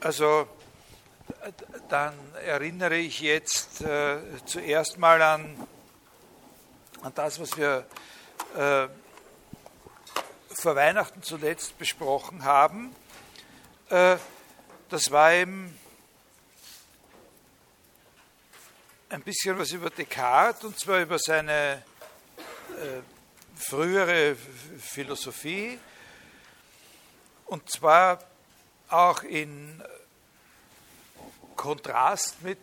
Also dann erinnere ich jetzt äh, zuerst mal an, an das, was wir äh, vor Weihnachten zuletzt besprochen haben. Äh, das war eben ein bisschen was über Descartes und zwar über seine äh, frühere Philosophie und zwar auch in Kontrast mit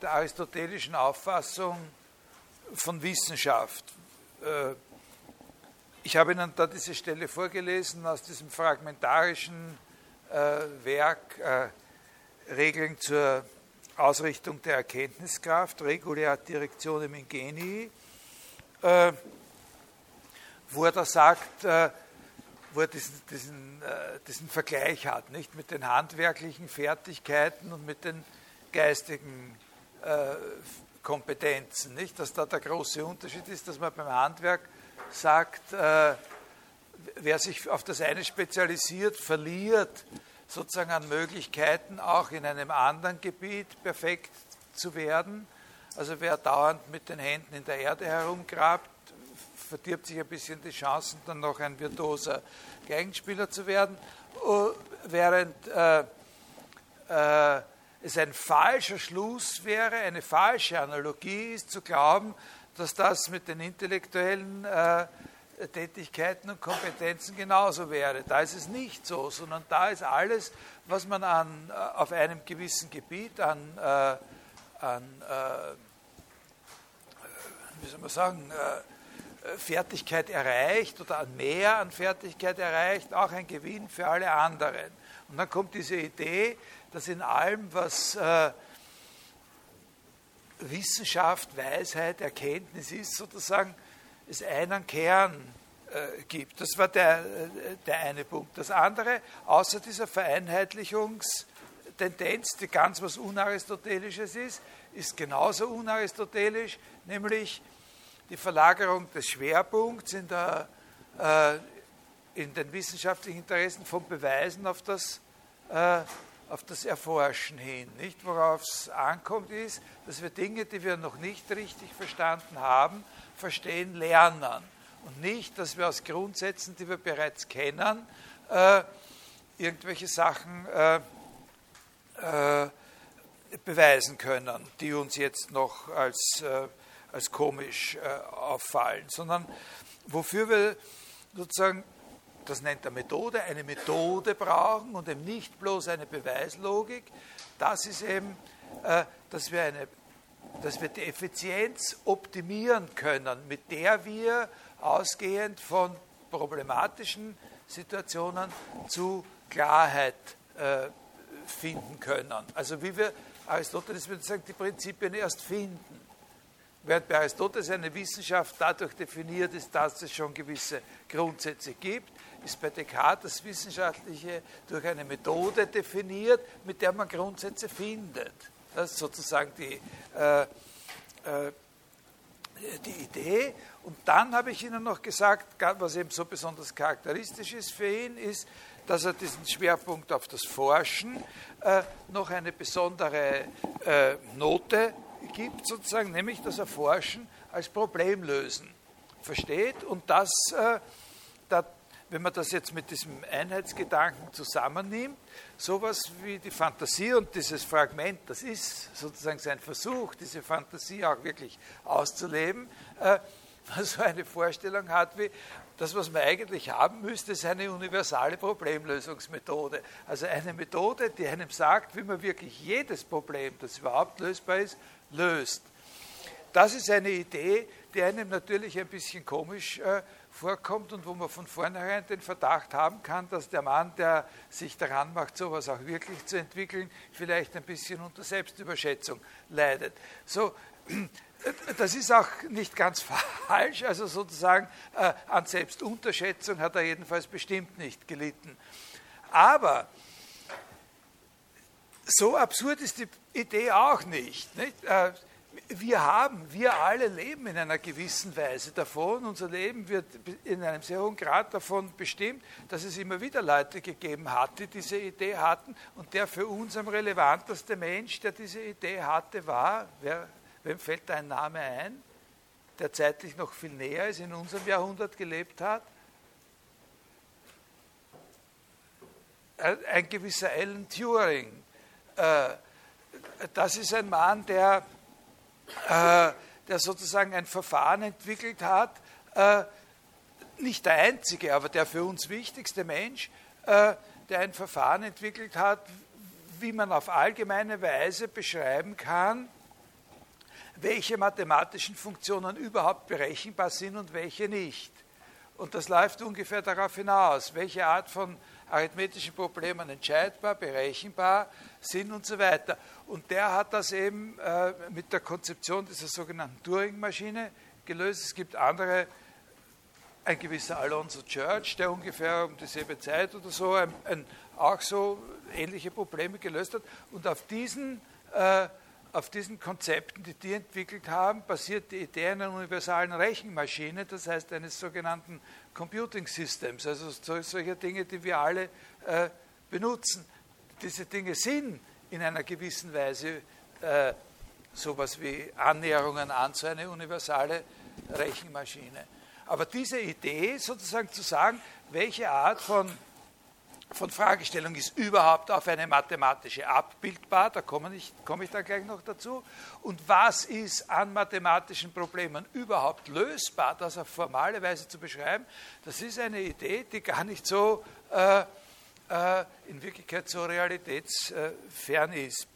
der aristotelischen Auffassung von Wissenschaft. Äh, ich habe Ihnen da diese Stelle vorgelesen aus diesem fragmentarischen äh, Werk äh, Regeln zur Ausrichtung der Erkenntniskraft, Regular Directionem Ingenii, wo er da sagt, wo er diesen, diesen, äh, diesen Vergleich hat, nicht mit den handwerklichen Fertigkeiten und mit den geistigen äh, Kompetenzen, nicht, dass da der große Unterschied ist, dass man beim Handwerk sagt, äh, wer sich auf das eine spezialisiert, verliert sozusagen an Möglichkeiten, auch in einem anderen Gebiet perfekt zu werden. Also wer dauernd mit den Händen in der Erde herumgrabt, verdirbt sich ein bisschen die Chancen, dann noch ein virtuoser Geigenspieler zu werden, uh, während äh, äh, es ein falscher Schluss wäre, eine falsche Analogie ist, zu glauben, dass das mit den intellektuellen äh, Tätigkeiten und Kompetenzen genauso wäre. Da ist es nicht so, sondern da ist alles, was man an, äh, auf einem gewissen Gebiet an, äh, an äh, wie soll man sagen, Fertigkeit erreicht oder an mehr an Fertigkeit erreicht, auch ein Gewinn für alle anderen. Und dann kommt diese Idee, dass in allem, was äh, Wissenschaft, Weisheit, Erkenntnis ist, sozusagen es einen Kern äh, gibt. Das war der, äh, der eine Punkt. Das andere, außer dieser Vereinheitlichungstendenz, die ganz was Unaristotelisches ist, ist genauso unaristotelisch, nämlich die Verlagerung des Schwerpunkts in, der, äh, in den wissenschaftlichen Interessen von Beweisen auf das, äh, auf das Erforschen hin. Nicht? Worauf es ankommt, ist, dass wir Dinge, die wir noch nicht richtig verstanden haben, verstehen lernen. Und nicht, dass wir aus Grundsätzen, die wir bereits kennen, äh, irgendwelche Sachen äh, äh, beweisen können, die uns jetzt noch als äh, als komisch äh, auffallen, sondern wofür wir sozusagen, das nennt er Methode, eine Methode brauchen und eben nicht bloß eine Beweislogik, das ist eben, äh, dass, wir eine, dass wir die Effizienz optimieren können, mit der wir ausgehend von problematischen Situationen zu Klarheit äh, finden können. Also wie wir, Aristoteles würde sagen, die Prinzipien erst finden. Während bei Aristoteles eine Wissenschaft dadurch definiert ist, dass es schon gewisse Grundsätze gibt, ist bei Descartes das Wissenschaftliche durch eine Methode definiert, mit der man Grundsätze findet. Das ist sozusagen die, äh, äh, die Idee. Und dann habe ich Ihnen noch gesagt, was eben so besonders charakteristisch ist für ihn, ist, dass er diesen Schwerpunkt auf das Forschen äh, noch eine besondere äh, Note gibt, sozusagen, nämlich das Erforschen als Problemlösen versteht und das, äh, da, wenn man das jetzt mit diesem Einheitsgedanken zusammennimmt, sowas wie die Fantasie und dieses Fragment, das ist sozusagen sein Versuch, diese Fantasie auch wirklich auszuleben, äh, so eine Vorstellung hat wie, das, was man eigentlich haben müsste, ist eine universale Problemlösungsmethode. Also eine Methode, die einem sagt, wie man wirklich jedes Problem, das überhaupt lösbar ist, löst. Das ist eine Idee, die einem natürlich ein bisschen komisch äh, vorkommt und wo man von vornherein den Verdacht haben kann, dass der Mann, der sich daran macht, sowas auch wirklich zu entwickeln, vielleicht ein bisschen unter Selbstüberschätzung leidet. So, das ist auch nicht ganz falsch, also sozusagen äh, an Selbstunterschätzung hat er jedenfalls bestimmt nicht gelitten. Aber so absurd ist die Idee auch nicht. nicht? Äh, wir haben, wir alle leben in einer gewissen Weise davon. Unser Leben wird in einem sehr hohen Grad davon bestimmt, dass es immer wieder Leute gegeben hat, die diese Idee hatten. Und der für uns am relevanteste Mensch, der diese Idee hatte, war, wer, wem fällt da ein Name ein, der zeitlich noch viel näher ist, in unserem Jahrhundert gelebt hat? Ein gewisser Alan Turing. Äh, das ist ein Mann, der äh, der sozusagen ein Verfahren entwickelt hat, äh, nicht der einzige, aber der für uns wichtigste Mensch, äh, der ein Verfahren entwickelt hat, wie man auf allgemeine Weise beschreiben kann, welche mathematischen Funktionen überhaupt berechenbar sind und welche nicht. Und das läuft ungefähr darauf hinaus, welche Art von arithmetischen Problemen entscheidbar, berechenbar sind und so weiter. Und der hat das eben äh, mit der Konzeption dieser sogenannten Turing-Maschine gelöst. Es gibt andere, ein gewisser Alonso Church, der ungefähr um dieselbe Zeit oder so ein, ein, auch so ähnliche Probleme gelöst hat. Und auf diesen, äh, auf diesen Konzepten, die die entwickelt haben, basiert die Idee einer universalen Rechenmaschine, das heißt eines sogenannten Computing Systems, also solche Dinge, die wir alle äh, benutzen. Diese Dinge sind in einer gewissen Weise äh, sowas wie Annäherungen an so eine universale Rechenmaschine. Aber diese Idee, sozusagen zu sagen, welche Art von, von Fragestellung ist überhaupt auf eine mathematische abbildbar, da komme ich, komme ich dann gleich noch dazu, und was ist an mathematischen Problemen überhaupt lösbar, das auf formale Weise zu beschreiben, das ist eine Idee, die gar nicht so äh, äh, in Wirklichkeit so realitätsfern ist.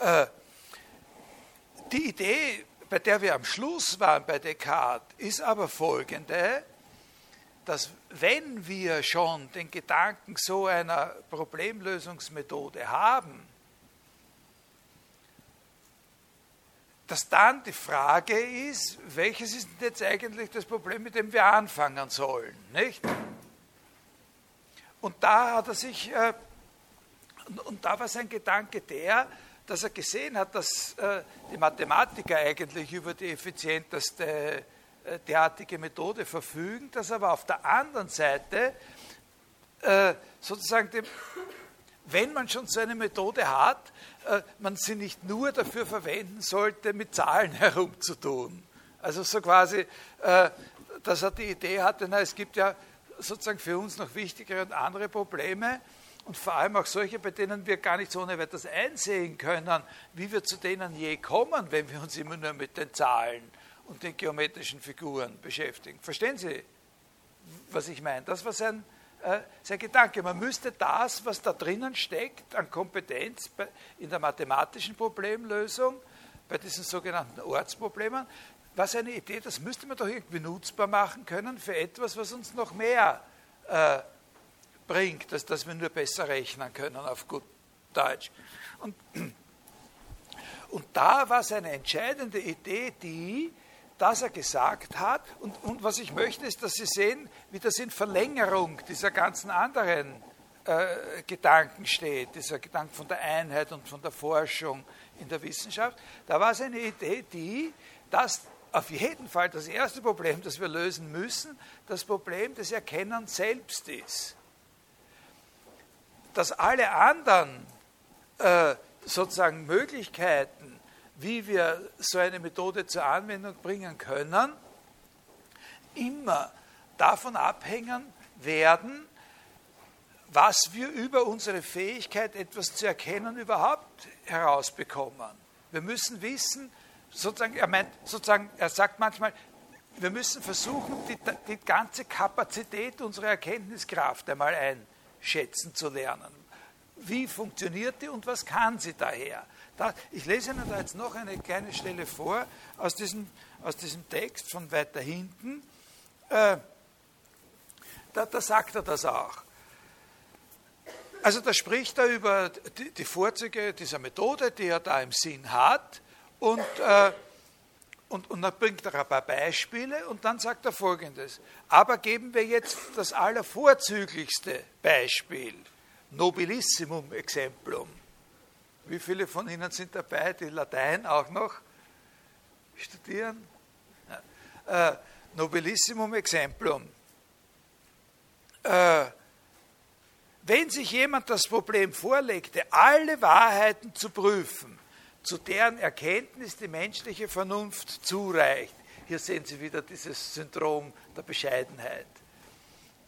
Äh, die Idee, bei der wir am Schluss waren bei Descartes, ist aber folgende, dass wenn wir schon den Gedanken so einer Problemlösungsmethode haben, dass dann die Frage ist, welches ist jetzt eigentlich das Problem, mit dem wir anfangen sollen, nicht? Und da hat er sich, äh, und da war sein Gedanke der, dass er gesehen hat, dass äh, die Mathematiker eigentlich über die effizienteste derartige Methode verfügen, dass aber auf der anderen Seite äh, sozusagen, dem, wenn man schon so eine Methode hat, äh, man sie nicht nur dafür verwenden sollte, mit Zahlen herumzutun. Also so quasi, äh, dass er die Idee hatte, na, es gibt ja sozusagen für uns noch wichtigere und andere Probleme und vor allem auch solche, bei denen wir gar nicht so ohne weiteres einsehen können, wie wir zu denen je kommen, wenn wir uns immer nur mit den Zahlen und den geometrischen Figuren beschäftigen. Verstehen Sie, was ich meine? Das war sein, äh, sein Gedanke. Man müsste das, was da drinnen steckt an Kompetenz in der mathematischen Problemlösung, bei diesen sogenannten Ortsproblemen, was eine Idee, das müsste man doch irgendwie nutzbar machen können für etwas, was uns noch mehr äh, bringt, als dass wir nur besser rechnen können auf gut Deutsch. Und, und da war seine entscheidende Idee die, dass er gesagt hat, und, und was ich möchte, ist, dass Sie sehen, wie das in Verlängerung dieser ganzen anderen äh, Gedanken steht, dieser Gedanke von der Einheit und von der Forschung in der Wissenschaft. Da war seine Idee die, dass auf jeden Fall das erste Problem, das wir lösen müssen, das Problem des Erkennens selbst ist. Dass alle anderen äh, sozusagen Möglichkeiten, wie wir so eine Methode zur Anwendung bringen können, immer davon abhängen werden, was wir über unsere Fähigkeit, etwas zu erkennen, überhaupt herausbekommen. Wir müssen wissen, sozusagen, er meint, sozusagen, er sagt manchmal, wir müssen versuchen, die, die ganze Kapazität unserer Erkenntniskraft einmal einschätzen zu lernen. Wie funktioniert die und was kann sie daher? Ich lese Ihnen da jetzt noch eine kleine Stelle vor aus diesem, aus diesem Text von weiter hinten. Äh, da, da sagt er das auch. Also da spricht er über die, die Vorzüge dieser Methode, die er da im Sinn hat und, äh, und, und dann bringt er ein paar Beispiele und dann sagt er folgendes. Aber geben wir jetzt das allervorzüglichste Beispiel, nobilissimum exemplum. Wie viele von Ihnen sind dabei, die Latein auch noch studieren? Ja. Äh, nobillissimum exemplum. Äh, wenn sich jemand das Problem vorlegte, alle Wahrheiten zu prüfen, zu deren Erkenntnis die menschliche Vernunft zureicht, hier sehen Sie wieder dieses Syndrom der Bescheidenheit,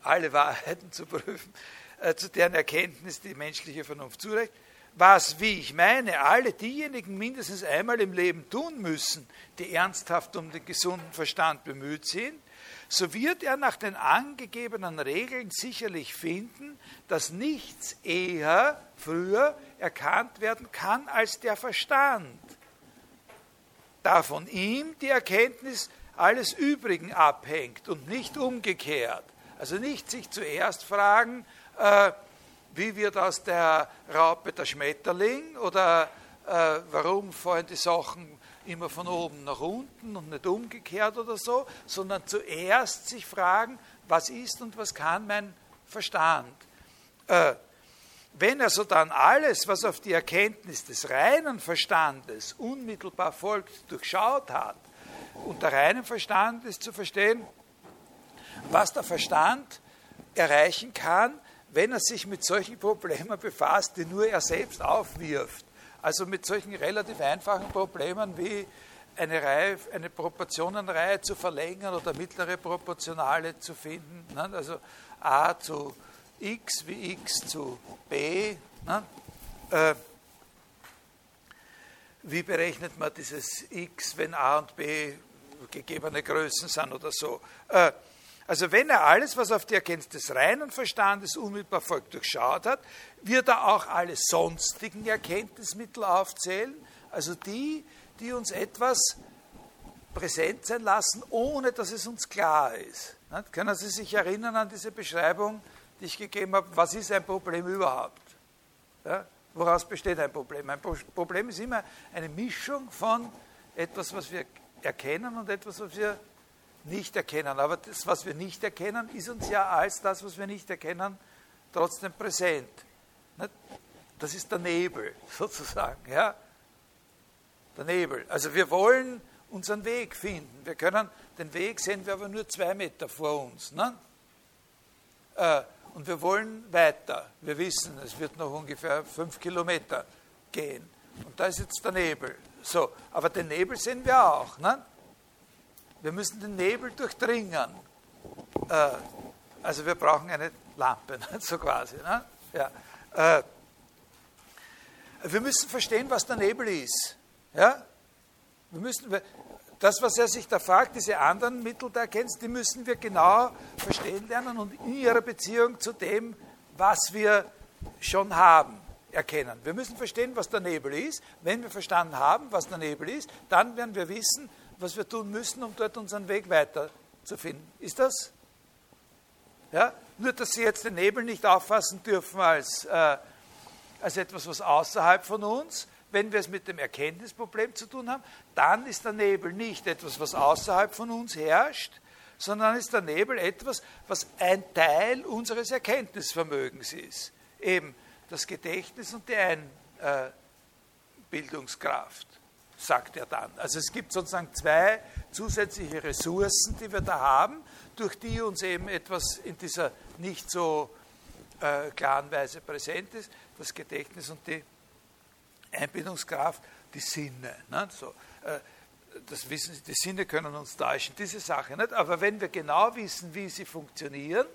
alle Wahrheiten zu prüfen, äh, zu deren Erkenntnis die menschliche Vernunft zureicht, was, wie ich meine, alle diejenigen mindestens einmal im Leben tun müssen, die ernsthaft um den gesunden Verstand bemüht sind, so wird er nach den angegebenen Regeln sicherlich finden, dass nichts eher früher erkannt werden kann als der Verstand, da von ihm die Erkenntnis alles Übrigen abhängt und nicht umgekehrt. Also nicht sich zuerst fragen, äh, wie wird aus der Raupe der Schmetterling oder äh, warum fallen die Sachen immer von oben nach unten und nicht umgekehrt oder so, sondern zuerst sich fragen, was ist und was kann mein Verstand. Äh, wenn also dann alles, was auf die Erkenntnis des reinen Verstandes unmittelbar folgt, durchschaut hat, unter reinem Verstand ist zu verstehen, was der Verstand erreichen kann, wenn er sich mit solchen Problemen befasst, die nur er selbst aufwirft. Also mit solchen relativ einfachen Problemen wie eine, Reihe, eine Proportionenreihe zu verlängern oder mittlere Proportionale zu finden. Ne? Also a zu x wie x zu b. Ne? Äh, wie berechnet man dieses x, wenn a und b gegebene Größen sind oder so? Äh, also wenn er alles, was auf die Erkenntnis des reinen Verstandes unmittelbar folgt, durchschaut hat, wird er auch alle sonstigen Erkenntnismittel aufzählen, also die, die uns etwas präsent sein lassen, ohne dass es uns klar ist. Können Sie sich erinnern an diese Beschreibung, die ich gegeben habe, was ist ein Problem überhaupt? Ja? Woraus besteht ein Problem? Ein Problem ist immer eine Mischung von etwas, was wir erkennen und etwas, was wir nicht erkennen. Aber das, was wir nicht erkennen, ist uns ja als das, was wir nicht erkennen, trotzdem präsent. Das ist der Nebel sozusagen. Ja? Der Nebel. Also wir wollen unseren Weg finden. Wir können, den Weg sehen wir aber nur zwei Meter vor uns. Ne? Äh, und wir wollen weiter. Wir wissen, es wird noch ungefähr fünf Kilometer gehen. Und da ist jetzt der Nebel. So, aber den Nebel sehen wir auch. Ne? Wir müssen den Nebel durchdringen. Äh, also wir brauchen eine Lampe, so quasi. Ne? Ja. Äh, wir müssen verstehen, was der Nebel ist. Ja? Wir müssen, das, was er sich da fragt, diese anderen Mittel der Erkenntnis, die müssen wir genau verstehen lernen und in ihrer Beziehung zu dem, was wir schon haben, erkennen. Wir müssen verstehen, was der Nebel ist. Wenn wir verstanden haben, was der Nebel ist, dann werden wir wissen, was wir tun müssen, um dort unseren Weg weiterzufinden. Ist das? Ja? Nur, dass Sie jetzt den Nebel nicht auffassen dürfen als, äh, als etwas, was außerhalb von uns, wenn wir es mit dem Erkenntnisproblem zu tun haben, dann ist der Nebel nicht etwas, was außerhalb von uns herrscht, sondern ist der Nebel etwas, was ein Teil unseres Erkenntnisvermögens ist. Eben das Gedächtnis und die Einbildungskraft sagt er dann. Also es gibt sozusagen zwei zusätzliche Ressourcen, die wir da haben, durch die uns eben etwas in dieser nicht so äh, klaren Weise präsent ist, das Gedächtnis und die Einbindungskraft, die Sinne. Ne? So, äh, das wissen Sie, die Sinne können uns täuschen, diese Sache nicht. Aber wenn wir genau wissen, wie sie funktionieren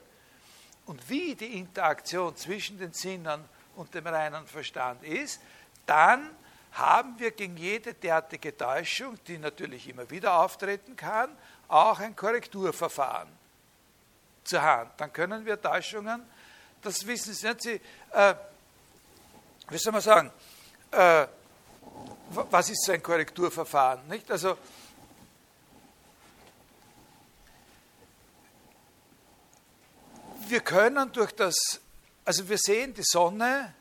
und wie die Interaktion zwischen den Sinnen und dem reinen Verstand ist, dann haben wir gegen jede derartige Täuschung, die natürlich immer wieder auftreten kann, auch ein Korrekturverfahren zur Hand. Dann können wir Täuschungen, das wissen Sie Sie, äh, wie soll man sagen, äh, was ist so ein Korrekturverfahren? Nicht? Also, wir können durch das, also wir sehen die Sonne,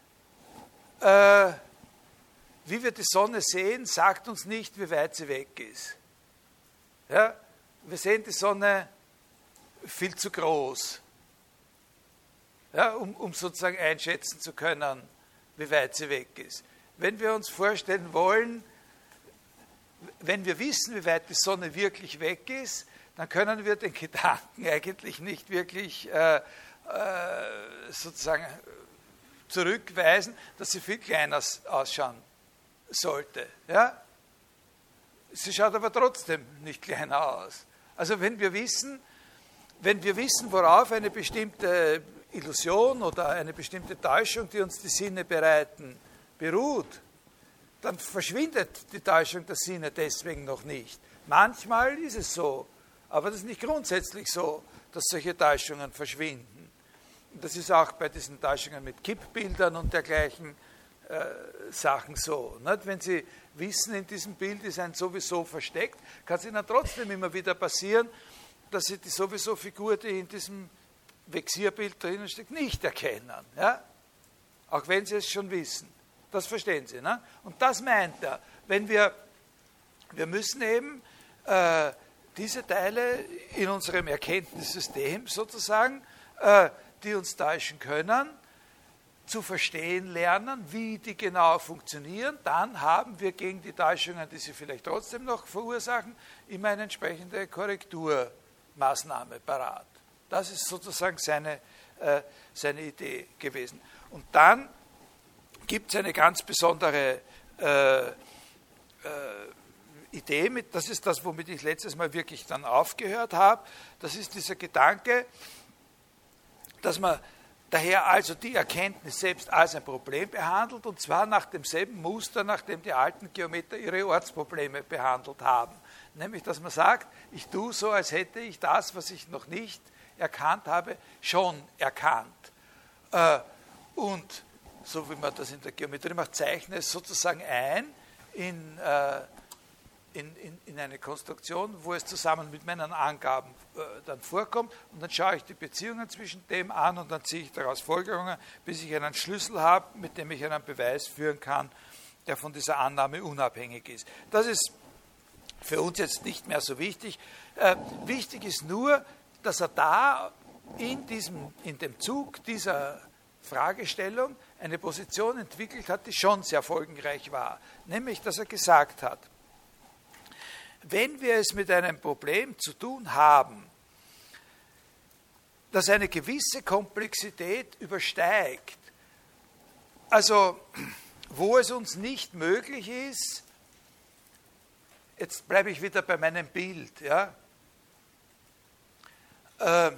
äh, wie wir die Sonne sehen, sagt uns nicht, wie weit sie weg ist. Ja? Wir sehen die Sonne viel zu groß, ja, um, um sozusagen einschätzen zu können, wie weit sie weg ist. wenn wir uns vorstellen wollen, wenn wir wissen, wie weit die Sonne wirklich weg ist, dann können wir den Gedanken eigentlich nicht wirklich äh, äh, sozusagen zurückweisen, dass sie viel kleiner ausschauen sollte. Ja? Sie schaut aber trotzdem nicht kleiner aus. Also wenn wir wissen, wenn wir wissen, worauf eine bestimmte Illusion oder eine bestimmte Täuschung, die uns die Sinne bereiten, beruht, dann verschwindet die Täuschung der Sinne deswegen noch nicht. Manchmal ist es so, aber das ist nicht grundsätzlich so, dass solche Täuschungen verschwinden. Das ist auch bei diesen Täuschungen mit Kippbildern und dergleichen äh, Sachen so. Nicht? Wenn Sie wissen, in diesem Bild ist ein sowieso versteckt, kann es Ihnen trotzdem immer wieder passieren, dass Sie die sowieso Figur, die in diesem Vexierbild drinnen steckt, nicht erkennen. Ja? Auch wenn Sie es schon wissen. Das verstehen Sie. Ne? Und das meint er. Wenn wir, wir müssen eben äh, diese Teile in unserem Erkenntnissystem sozusagen, äh, die uns täuschen können, zu verstehen lernen, wie die genau funktionieren, dann haben wir gegen die Täuschungen, die sie vielleicht trotzdem noch verursachen, immer eine entsprechende Korrekturmaßnahme parat. Das ist sozusagen seine, äh, seine Idee gewesen. Und dann gibt es eine ganz besondere äh, äh, Idee, mit, das ist das, womit ich letztes Mal wirklich dann aufgehört habe, das ist dieser Gedanke, dass man daher also die Erkenntnis selbst als ein Problem behandelt, und zwar nach demselben Muster, nach dem die alten Geometer ihre Ortsprobleme behandelt haben. Nämlich, dass man sagt, ich tue so, als hätte ich das, was ich noch nicht erkannt habe, schon erkannt. Äh, und so wie man das in der Geometrie macht, zeichne es sozusagen ein in, äh, in, in, in, eine Konstruktion, wo es zusammen mit meinen Angaben äh, dann vorkommt und dann schaue ich die Beziehungen zwischen dem an und dann ziehe ich daraus Folgerungen, bis ich einen Schlüssel habe, mit dem ich einen Beweis führen kann, der von dieser Annahme unabhängig ist. Das ist für uns jetzt nicht mehr so wichtig. Äh, wichtig ist nur, dass er da in, diesem, in dem Zug dieser Fragestellung eine Position entwickelt hat, die schon sehr folgenreich war. Nämlich, dass er gesagt hat, wenn wir es mit einem Problem zu tun haben, das eine gewisse Komplexität übersteigt, also wo es uns nicht möglich ist, jetzt bleibe ich wieder bei meinem Bild, ja, äh,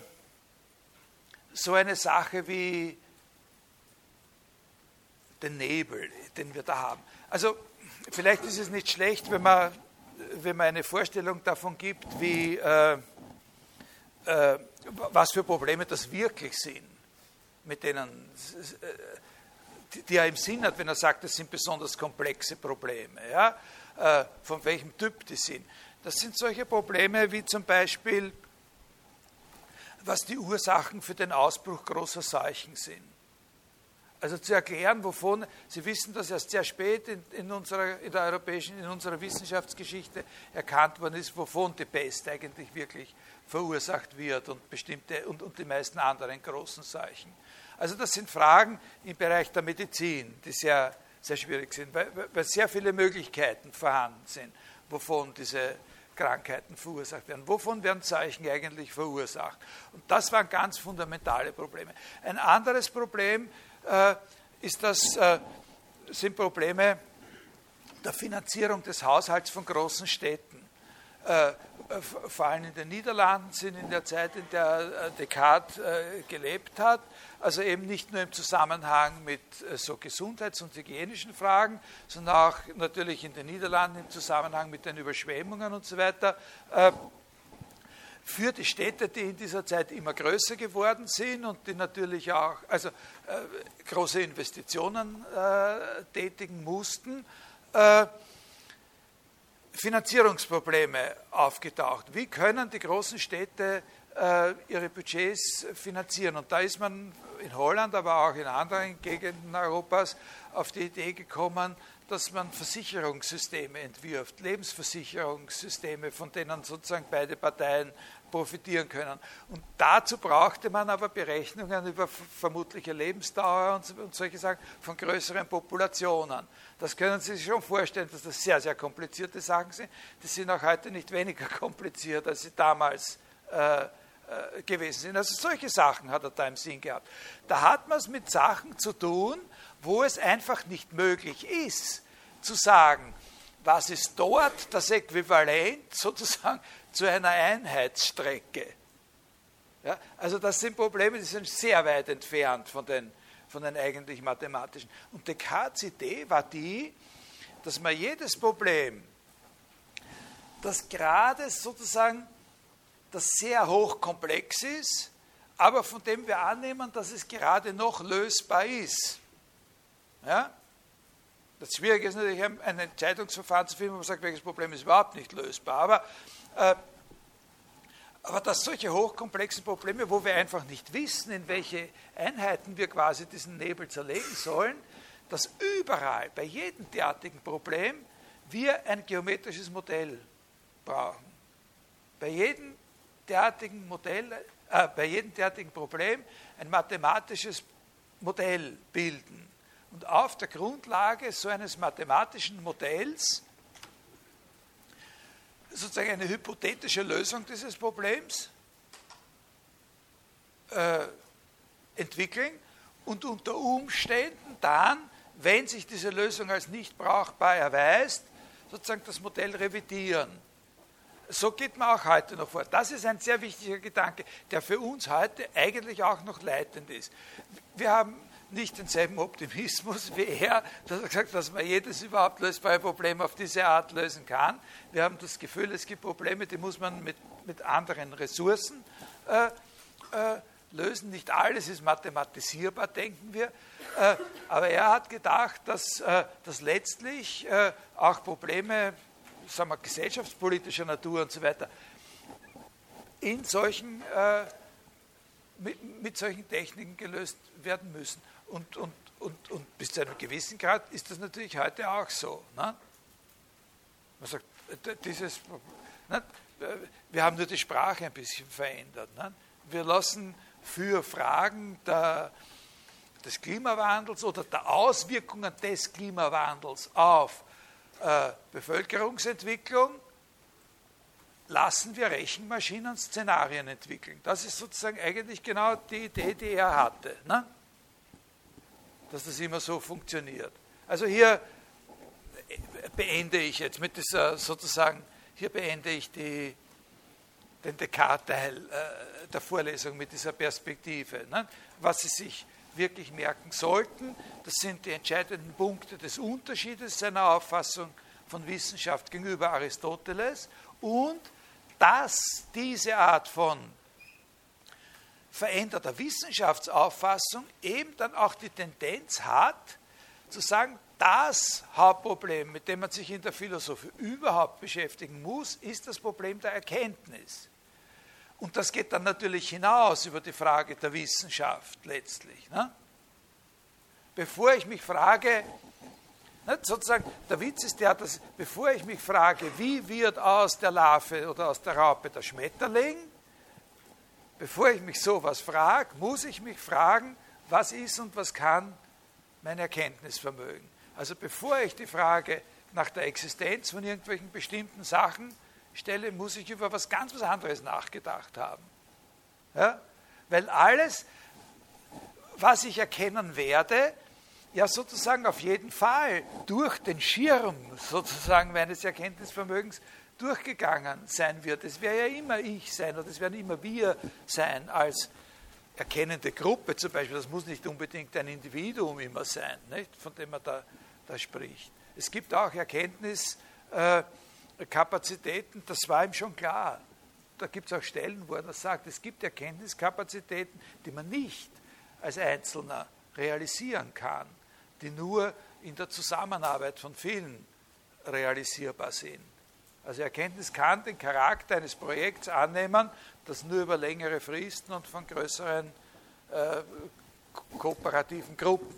so eine Sache wie den Nebel, den wir da haben. Also vielleicht ist es nicht schlecht, wenn man, wenn man eine Vorstellung davon gibt, wie, äh, äh, was für Probleme das wirklich sind, mit denen, äh, die, er im Sinn hat, wenn er sagt, das sind besonders komplexe Probleme, ja? Äh, von welchem Typ die sind. Das sind solche Probleme wie zum Beispiel, was die Ursachen für den Ausbruch großer Seuchen sind. Also zu erklären, wovon, Sie wissen, dass erst sehr spät in, in, unserer, in der europäischen, in unserer Wissenschaftsgeschichte erkannt worden ist, wovon die Pest eigentlich wirklich verursacht wird und bestimmte und, und die meisten anderen großen Seuchen. Also das sind Fragen im Bereich der Medizin, die sehr, sehr schwierig sind, weil, weil sehr viele Möglichkeiten vorhanden sind, wovon diese Krankheiten verursacht werden. Wovon werden Zeichen eigentlich verursacht? Und das waren ganz fundamentale Probleme. Ein anderes Problem, äh, ist das, äh, sind Probleme der Finanzierung des Haushalts von großen Städten. Äh, vor allem in den Niederlanden sind in der Zeit, in der Descartes gelebt hat, also eben nicht nur im Zusammenhang mit so gesundheits- und hygienischen Fragen, sondern auch natürlich in den Niederlanden im Zusammenhang mit den Überschwemmungen und so weiter, für die Städte, die in dieser Zeit immer größer geworden sind und die natürlich auch also, äh, große Investitionen äh, tätigen mussten, äh, Finanzierungsprobleme aufgetaucht. Wie können die großen Städte äh, ihre Budgets finanzieren? Und da ist man in Holland, aber auch in anderen Gegenden Europas auf die Idee gekommen, dass man Versicherungssysteme entwirft, Lebensversicherungssysteme, von denen sozusagen beide Parteien profitieren können. Und dazu brauchte man aber Berechnungen über vermutliche Lebensdauer und, solche Sachen von größeren Populationen. Das können Sie sich schon vorstellen, dass das sehr, sehr komplizierte Sachen sind. Die sind auch heute nicht weniger kompliziert, als sie damals äh, äh, gewesen sind. Also solche Sachen hat er da im Sinn gehabt. Da hat man es mit Sachen zu tun, wo es einfach nicht möglich ist, zu sagen, was ist dort das Äquivalent sozusagen zu einer Einheitsstrecke. Ja, also das sind Probleme, die sind sehr weit entfernt von den, von den eigentlich mathematischen. Und Descartes' Idee war die, dass man jedes Problem, das gerade sozusagen das sehr hochkomplex ist, aber von dem wir annehmen, dass es gerade noch lösbar ist. Ja? Das Schwierige ist natürlich, ein Entscheidungsverfahren zu finden, wo man sagt, welches Problem ist überhaupt nicht lösbar. Aber, äh, aber dass solche hochkomplexen Probleme, wo wir einfach nicht wissen, in welche Einheiten wir quasi diesen Nebel zerlegen sollen, dass überall, bei jedem derartigen Problem, wir ein geometrisches Modell brauchen. Bei jedem derartigen Modell, äh, bei jedem derartigen Problem ein mathematisches Modell bilden. Und auf der Grundlage so eines mathematischen Modells sozusagen eine hypothetische Lösung dieses Problems äh, entwickeln und unter Umständen dann, wenn sich diese Lösung als nicht brauchbar erweist, sozusagen das Modell revidieren so geht man auch heute noch vor. Das ist ein sehr wichtiger Gedanke, der für uns heute eigentlich auch noch leitend ist. Wir haben nicht denselben Optimismus wie er, dass er gesagt dass man jedes überhaupt lösbare Problem auf diese Art lösen kann. Wir haben das Gefühl, es gibt Probleme, die muss man mit, mit anderen Ressourcen äh, äh, lösen. Nicht alles ist mathematisierbar, denken wir. Äh, aber er hat gedacht, dass, äh, dass letztlich äh, auch Probleme sagen wir, gesellschaftspolitischer Natur und so weiter, in solchen, äh, mit, mit, solchen Techniken gelöst werden müssen. Und, und, und, und bis zu einem gewissen Grad ist das natürlich heute auch so. Ne? Man sagt, dieses, ne? wir haben nur die Sprache ein bisschen verändert. Ne? Wir lassen für Fragen der, des Klimawandels oder der Auswirkungen des Klimawandels auf äh, Bevölkerungsentwicklung lassen wir Rechenmaschinen Szenarien entwickeln. Das ist sozusagen eigentlich genau die Idee, die er hatte, ne? Dass das immer so funktioniert. Also hier beende ich jetzt mit dieser sozusagen, hier beende ich die, den Descartes-Teil äh, der Vorlesung mit dieser Perspektive. Ne? Was Sie sich wirklich merken sollten. Das sind die entscheidenden Punkte des Unterschiedes seiner Auffassung von Wissenschaft gegenüber Aristoteles und dass diese Art von veränderter Wissenschaftsauffassung eben dann auch die Tendenz hat, zu sagen, das Hauptproblem, mit dem man sich in der Philosophie überhaupt beschäftigen muss, ist das Problem der Erkenntnis. Und das geht dann natürlich hinaus über die Frage der Wissenschaft letztlich. Ne? Bevor ich mich frage, ne, sozusagen, der Witz ist der, dass bevor ich mich frage, wie wird aus der Larve oder aus der Raupe der Schmetterling, bevor ich mich sowas frage, muss ich mich fragen, was ist und was kann mein Erkenntnisvermögen. Also bevor ich die Frage nach der Existenz von irgendwelchen bestimmten Sachen stelle, muss ich über was ganz was anderes nachgedacht haben. Ja? Weil alles, was ich erkennen werde, ja sozusagen auf jeden Fall durch den Schirm sozusagen meines Erkenntnisvermögens durchgegangen sein wird. Es wäre ja immer ich sein oder es werden immer wir sein als erkennende Gruppe zum Beispiel. Das muss nicht unbedingt ein Individuum immer sein, nicht? von dem man da, da spricht. Es gibt auch Erkenntnis. Äh, das war ihm schon klar. Da gibt es auch Stellen, wo er das sagt. Es gibt Erkenntniskapazitäten, die man nicht als Einzelner realisieren kann, die nur in der Zusammenarbeit von vielen realisierbar sind. Also Erkenntnis kann den Charakter eines Projekts annehmen, das nur über längere Fristen und von größeren äh, kooperativen Gruppen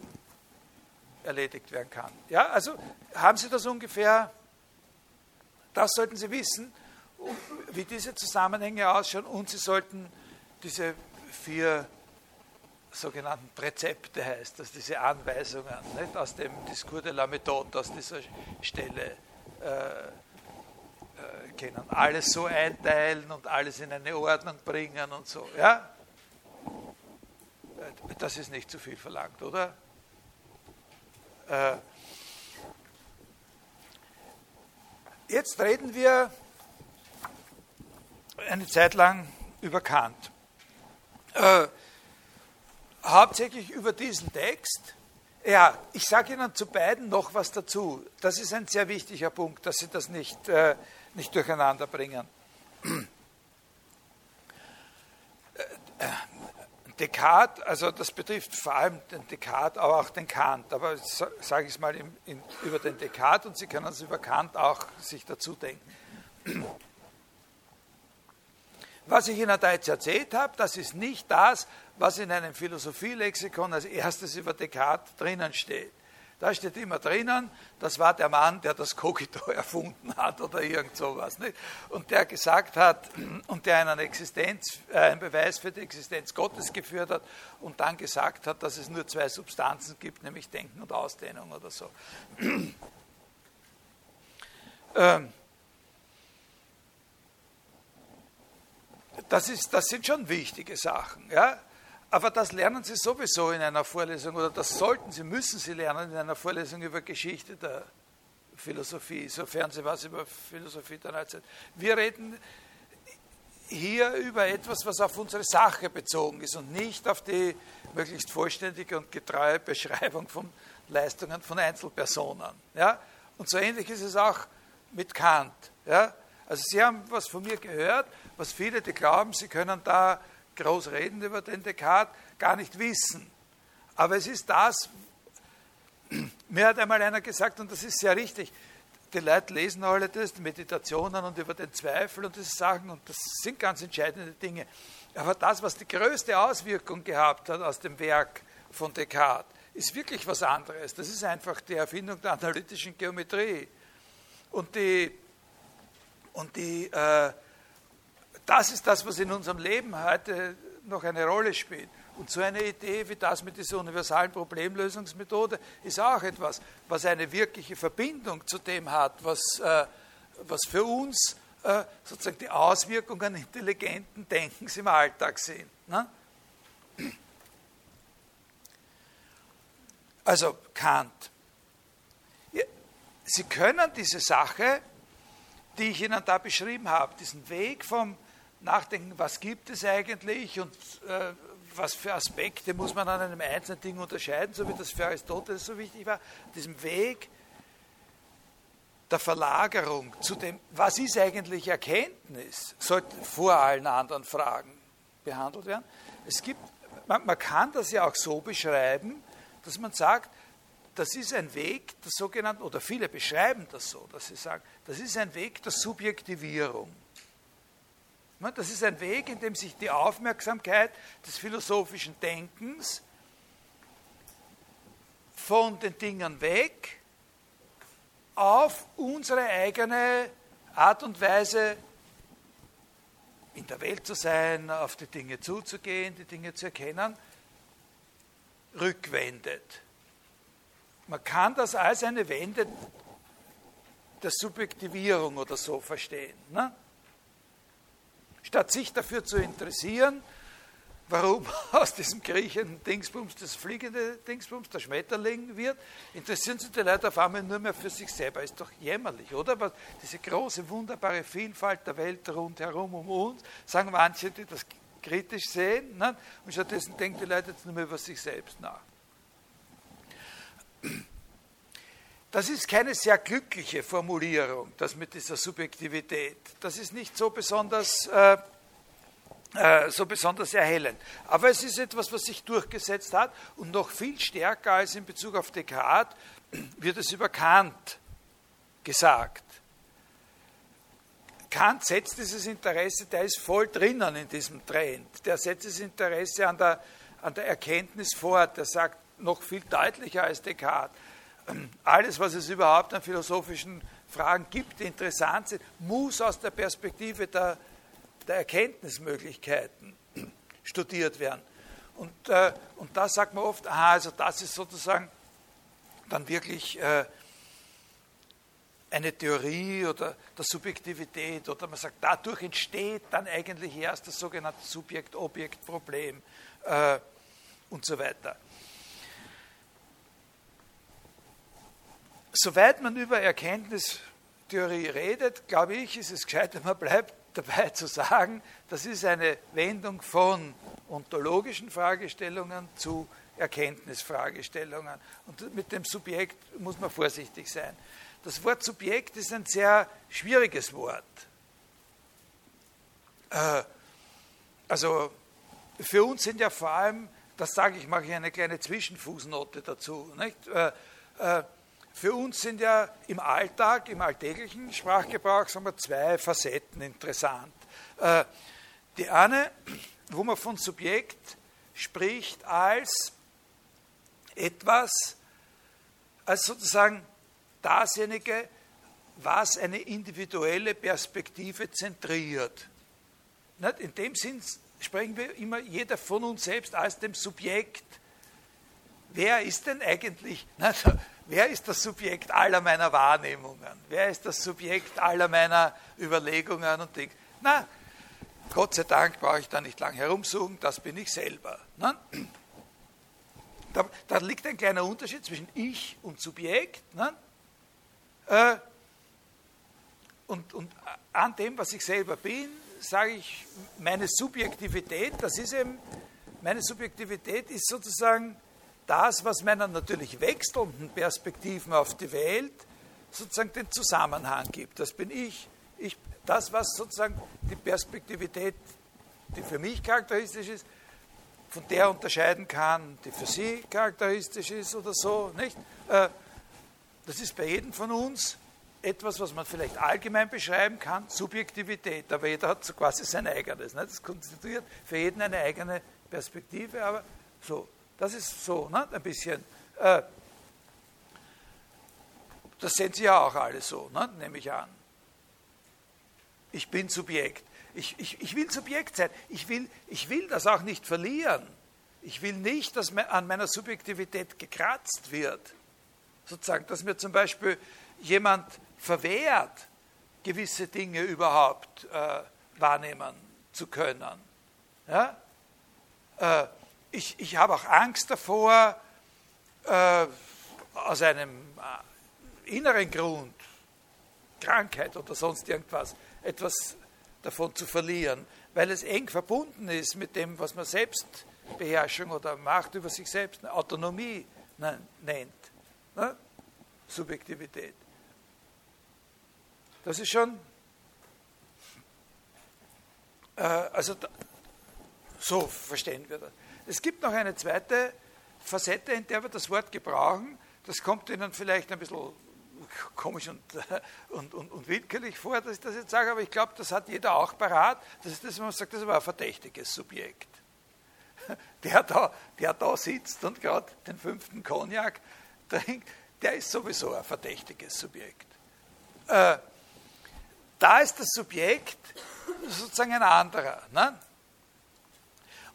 erledigt werden kann. Ja, also haben Sie das ungefähr das sollten Sie wissen. wie diese Zusammenhänge ausschauen und Sie sollten diese vier sogenannten Präzepte heißt das, diese Anweisungen nicht, aus dem Discours de la Méthode, aus dieser Stelle äh, kennen. Alles so einteilen und alles in eine Ordnung bringen und so. Ja? Das ist nicht zu viel verlangt, oder? Äh, jetzt reden wir eine Zeit lang über Kant. Äh, hauptsächlich über diesen Text. Ja, ich sage Ihnen zu beiden noch was dazu. Das ist ein sehr wichtiger Punkt, dass Sie das nicht, äh, nicht durcheinander bringen. Descartes, also das betrifft vor allem den Descartes, aber auch den Kant. Aber sage ich es mal in, in, über den Descartes und Sie können es über Kant auch sich dazu denken. Was ich Ihnen da jetzt erzählt habe, das ist nicht das, was in einem Philosophielexikon als erstes über Descartes drinnen steht. Da steht immer drinnen, das war der Mann, der das Cogito erfunden hat oder irgend sowas. Nicht? Und der gesagt hat, und der einen, Existenz, äh, einen Beweis für die Existenz Gottes geführt hat und dann gesagt hat, dass es nur zwei Substanzen gibt, nämlich Denken und Ausdehnung oder so. ähm, das, ist, das sind schon wichtige Sachen. Ja? Aber das lernen Sie sowieso in einer Vorlesung oder das sollten Sie, müssen Sie lernen in einer Vorlesung über Geschichte der Philosophie, sofern Sie was über Philosophie dann erzählen. Wir reden hier über etwas, was auf unsere Sache bezogen ist und nicht auf die möglichst vollständige und getreue Beschreibung von Leistungen von Einzelpersonen. Ja? Und so ähnlich ist es auch mit Kant. Ja? Also Sie haben was von mir gehört, was viele, die glauben, sie können da groß reden über den Descartes, gar nicht wissen. Aber es ist das, mir hat einmal einer gesagt, und das ist sehr richtig, die Leute lesen alle das, die Meditationen und über den Zweifel und diese Sachen, und das sind ganz entscheidende Dinge. Aber das, was die größte Auswirkung gehabt hat aus dem Werk von Descartes, ist wirklich was anderes. Das ist einfach die Erfindung der analytischen Geometrie. Und die, und die äh, das ist das, was in unserem Leben heute noch eine Rolle spielt. Und so eine Idee wie das mit dieser universalen Problemlösungsmethode ist auch etwas, was eine wirkliche Verbindung zu dem hat, was, äh, was für uns äh, sozusagen die Auswirkungen intelligenten Denkens im Alltag sind. Ne? Also Kant. Sie können diese Sache, die ich Ihnen da beschrieben habe, diesen Weg vom nachdenken, was gibt es eigentlich und äh, was für Aspekte muss man an einem einzelnen Ding unterscheiden, so wie das für Aristoteles so wichtig war, diesem Weg der Verlagerung zu dem, was ist eigentlich Erkenntnis, sollte vor allen anderen Fragen behandelt werden. Es gibt, man, man kann das ja auch so beschreiben, dass man sagt, das ist ein Weg der sogenannten, oder viele beschreiben das so, dass sie sagen, das ist ein Weg der Subjektivierung. Das ist ein Weg, in dem sich die Aufmerksamkeit des philosophischen Denkens von den Dingen weg auf unsere eigene Art und Weise in der Welt zu sein, auf die Dinge zuzugehen, die Dinge zu erkennen, rückwendet. Man kann das als eine Wende der Subjektivierung oder so verstehen. Ne? Statt sich dafür zu interessieren, warum aus diesem kriechenden Dingsbums das fliegende Dingsbums der Schmetterling wird, interessieren sich die Leute auf einmal nur mehr für sich selber. Ist doch jämmerlich, oder? Aber diese große, wunderbare Vielfalt der Welt rundherum um uns, sagen manche, die das kritisch sehen, ne? und stattdessen denken die Leute jetzt nur mehr über sich selbst nach. Das ist keine sehr glückliche Formulierung, das mit dieser Subjektivität. Das ist nicht so besonders, äh, äh, so besonders erhellend. Aber es ist etwas, was sich durchgesetzt hat und noch viel stärker als in Bezug auf Descartes wird es über Kant gesagt. Kant setzt dieses Interesse, der ist voll drinnen in diesem Trend. Der setzt das Interesse an der, an der Erkenntnis fort. Der sagt noch viel deutlicher als Descartes alles, was es überhaupt an philosophischen Fragen gibt, die interessant sind, muss aus der Perspektive der, der Erkenntnismöglichkeiten studiert werden. Und, äh, und da sagt man oft, aha, also das ist sozusagen dann wirklich äh, eine Theorie oder der Subjektivität oder man sagt, dadurch entsteht dann eigentlich erst das sogenannte Subjekt-Objekt-Problem äh, und so weiter. Soweit man über Erkenntnistheorie redet, glaube ich, ist es gescheiter, man bleibt dabei zu sagen, das ist eine Wendung von ontologischen Fragestellungen zu Erkenntnisfragestellungen. Und mit dem Subjekt muss man vorsichtig sein. Das Wort Subjekt ist ein sehr schwieriges Wort. Äh, also für uns sind ja vor allem, das sage ich, mache ich eine kleine Zwischenfußnote dazu. Nicht? Äh, äh, für uns sind ja im Alltag, im alltäglichen Sprachgebrauch, sagen wir, zwei Facetten interessant. Die eine, wo man von Subjekt spricht als etwas, als sozusagen dasjenige, was eine individuelle Perspektive zentriert. In dem Sinn sprechen wir immer jeder von uns selbst als dem Subjekt. Wer ist denn eigentlich, wer ist das Subjekt aller meiner Wahrnehmungen? Wer ist das Subjekt aller meiner Überlegungen und Dinge? Na, Gott sei Dank brauche ich da nicht lang herumsuchen, das bin ich selber. Da, da liegt ein kleiner Unterschied zwischen Ich und Subjekt. Äh, und, und an dem, was ich selber bin, sage ich, meine Subjektivität, das ist eben, meine Subjektivität ist sozusagen das, was meiner natürlich wechselnden Perspektiven auf die Welt sozusagen den Zusammenhang gibt. Das bin ich. ich das, was sozusagen die Perspektivität, die für mich charakteristisch ist, von der unterscheiden kann, die für sie charakteristisch ist oder so. Nicht? Äh, das ist bei jedem von uns etwas, was man vielleicht allgemein beschreiben kann, Subjektivität, aber jeder hat so quasi sein eigenes. Ne? Das konstituiert für jeden eine eigene Perspektive, aber so, das ist so, ne? ein bisschen. Äh, das sehen Sie ja auch alle so, ne? nehme ich an. Ich bin Subjekt. Ich, ich, ich will Subjekt sein. Ich will, ich will das auch nicht verlieren. Ich will nicht, dass an meiner Subjektivität gekratzt wird sozusagen, dass mir zum Beispiel jemand verwehrt, gewisse Dinge überhaupt äh, wahrnehmen zu können. Ja? Äh, ich, ich habe auch Angst davor, äh, aus einem äh, inneren Grund, Krankheit oder sonst irgendwas, etwas davon zu verlieren, weil es eng verbunden ist mit dem, was man Selbstbeherrschung oder Macht über sich selbst, Autonomie nennt. Ne? Subjektivität. Das ist schon, äh, also da, so verstehen wir das. Es gibt noch eine zweite Facette, in der wir das Wort gebrauchen. Das kommt Ihnen vielleicht ein bisschen komisch und, und, und, und willkürlich vor, dass ich das jetzt sage, aber ich glaube, das hat jeder auch parat. Das ist das, wenn man sagt, das war ein verdächtiges Subjekt. Der da, der da sitzt und gerade den fünften Cognac trinkt, der ist sowieso ein verdächtiges Subjekt. Äh, da ist das Subjekt sozusagen ein anderer. Ne?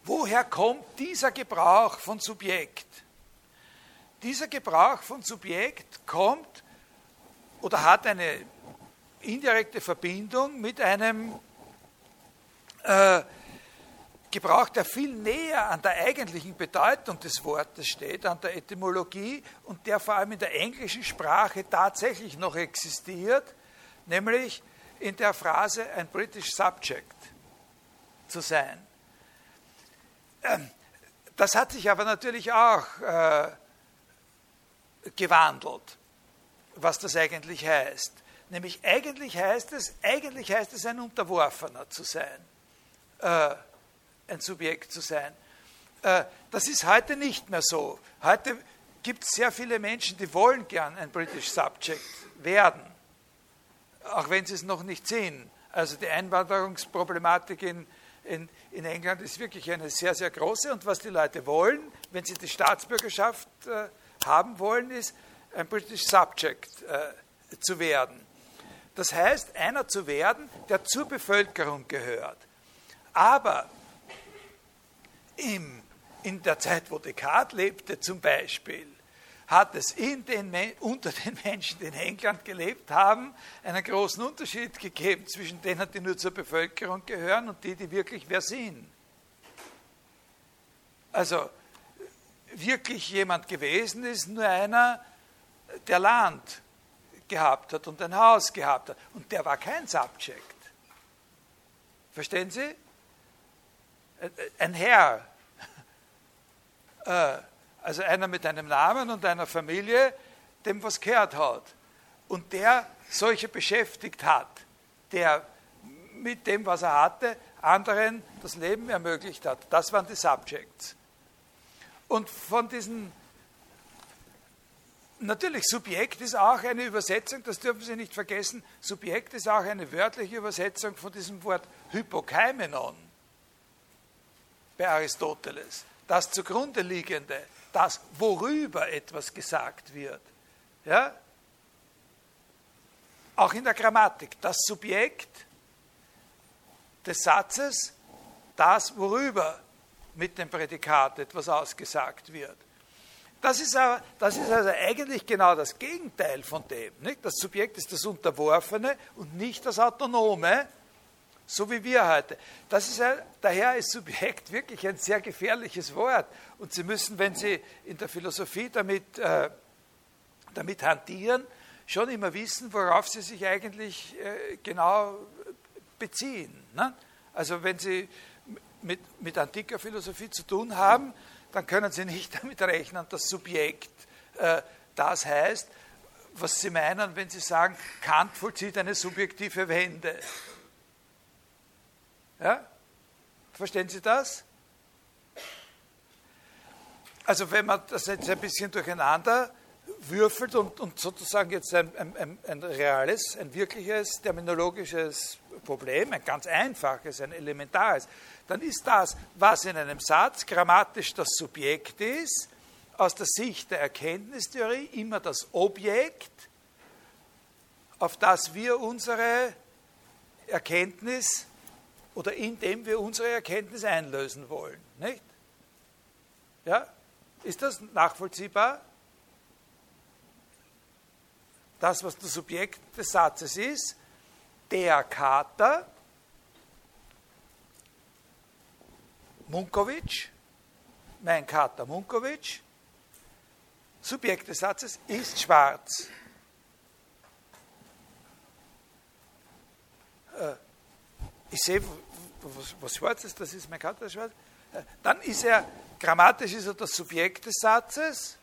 Woher kommt dieser Gebrauch von Subjekt? Dieser Gebrauch von Subjekt kommt oder hat eine indirekte Verbindung mit einem äh, Gebrauch, der viel näher an der eigentlichen Bedeutung des Wortes steht, an der Etymologie und der vor allem in der englischen Sprache tatsächlich noch existiert, nämlich in der Phrase ein British Subject zu sein. Ähm, das hat sich aber natürlich auch äh, gewandelt, was das eigentlich heißt. Nämlich eigentlich heißt es, eigentlich heißt es ein Unterworfener zu sein. Äh, ein Subjekt zu sein. Äh, das ist heute nicht mehr so. Heute gibt es sehr viele Menschen, die wollen gern ein British Subject werden, auch wenn sie es noch nicht sind. Also die Einwanderungsproblematik in, in, in England ist wirklich eine sehr, sehr große. Und was die Leute wollen, wenn sie die Staatsbürgerschaft äh, haben wollen, ist ein British Subject äh, zu werden. Das heißt, einer zu werden, der zur Bevölkerung gehört. Aber im, in der Zeit, wo Descartes lebte zum Beispiel, hat es den, unter den Menschen, die in England gelebt haben, einen großen Unterschied gegeben zwischen denen, die nur zur Bevölkerung gehören und die, die wirklich wer sind. Also wirklich jemand gewesen ist nur einer, der Land gehabt hat und ein Haus gehabt hat. Und der war kein Subject. Verstehen Sie? Ein Herr. Äh, also einer mit einem Namen und einer Familie, dem was gehört hat. Und der solche beschäftigt hat, der mit dem, was er hatte, anderen das Leben ermöglicht hat. Das waren die Subjects. Und von diesen, natürlich, Subjekt ist auch eine Übersetzung, das dürfen Sie nicht vergessen, Subjekt ist auch eine wörtliche Übersetzung von diesem Wort Hypokaimenon bei Aristoteles. Das zugrunde liegende, das, worüber etwas gesagt wird. Ja? Auch in der Grammatik, das Subjekt des Satzes, das, worüber mit dem Prädikat etwas ausgesagt wird. Das ist, aber, das ist also eigentlich genau das Gegenteil von dem. Nicht? Das Subjekt ist das Unterworfene und nicht das Autonome, so wie wir heute. Das ist, daher ist Subjekt wirklich ein sehr gefährliches Wort. Und Sie müssen, wenn Sie in der Philosophie damit, äh, damit hantieren, schon immer wissen, worauf Sie sich eigentlich äh, genau beziehen. Ne? Also wenn Sie mit, mit antiker Philosophie zu tun haben, dann können Sie nicht damit rechnen, dass Subjekt äh, das heißt, was Sie meinen, wenn Sie sagen, Kant vollzieht eine subjektive Wende. Ja? Verstehen Sie das? Also wenn man das jetzt ein bisschen durcheinander würfelt und, und sozusagen jetzt ein, ein, ein, reales, ein wirkliches terminologisches Problem, ein ganz einfaches, ein elementares, dann ist das, was in einem Satz grammatisch das Subjekt ist, aus der Sicht der Erkenntnistheorie immer das Objekt, auf das wir unsere Erkenntnis oder indem wir unsere Erkenntnis einlösen wollen. Nicht? Ja? Ist das nachvollziehbar? Das, was das Subjekt des Satzes ist, der Kater, Munkovic, mein Kater Munkovic, Subjekt des Satzes ist schwarz. Äh, ich sehe was, was schwarz ist, das ist mein Kater schwarz. Dann ist er, grammatisch ist er das Subjekt des Satzes,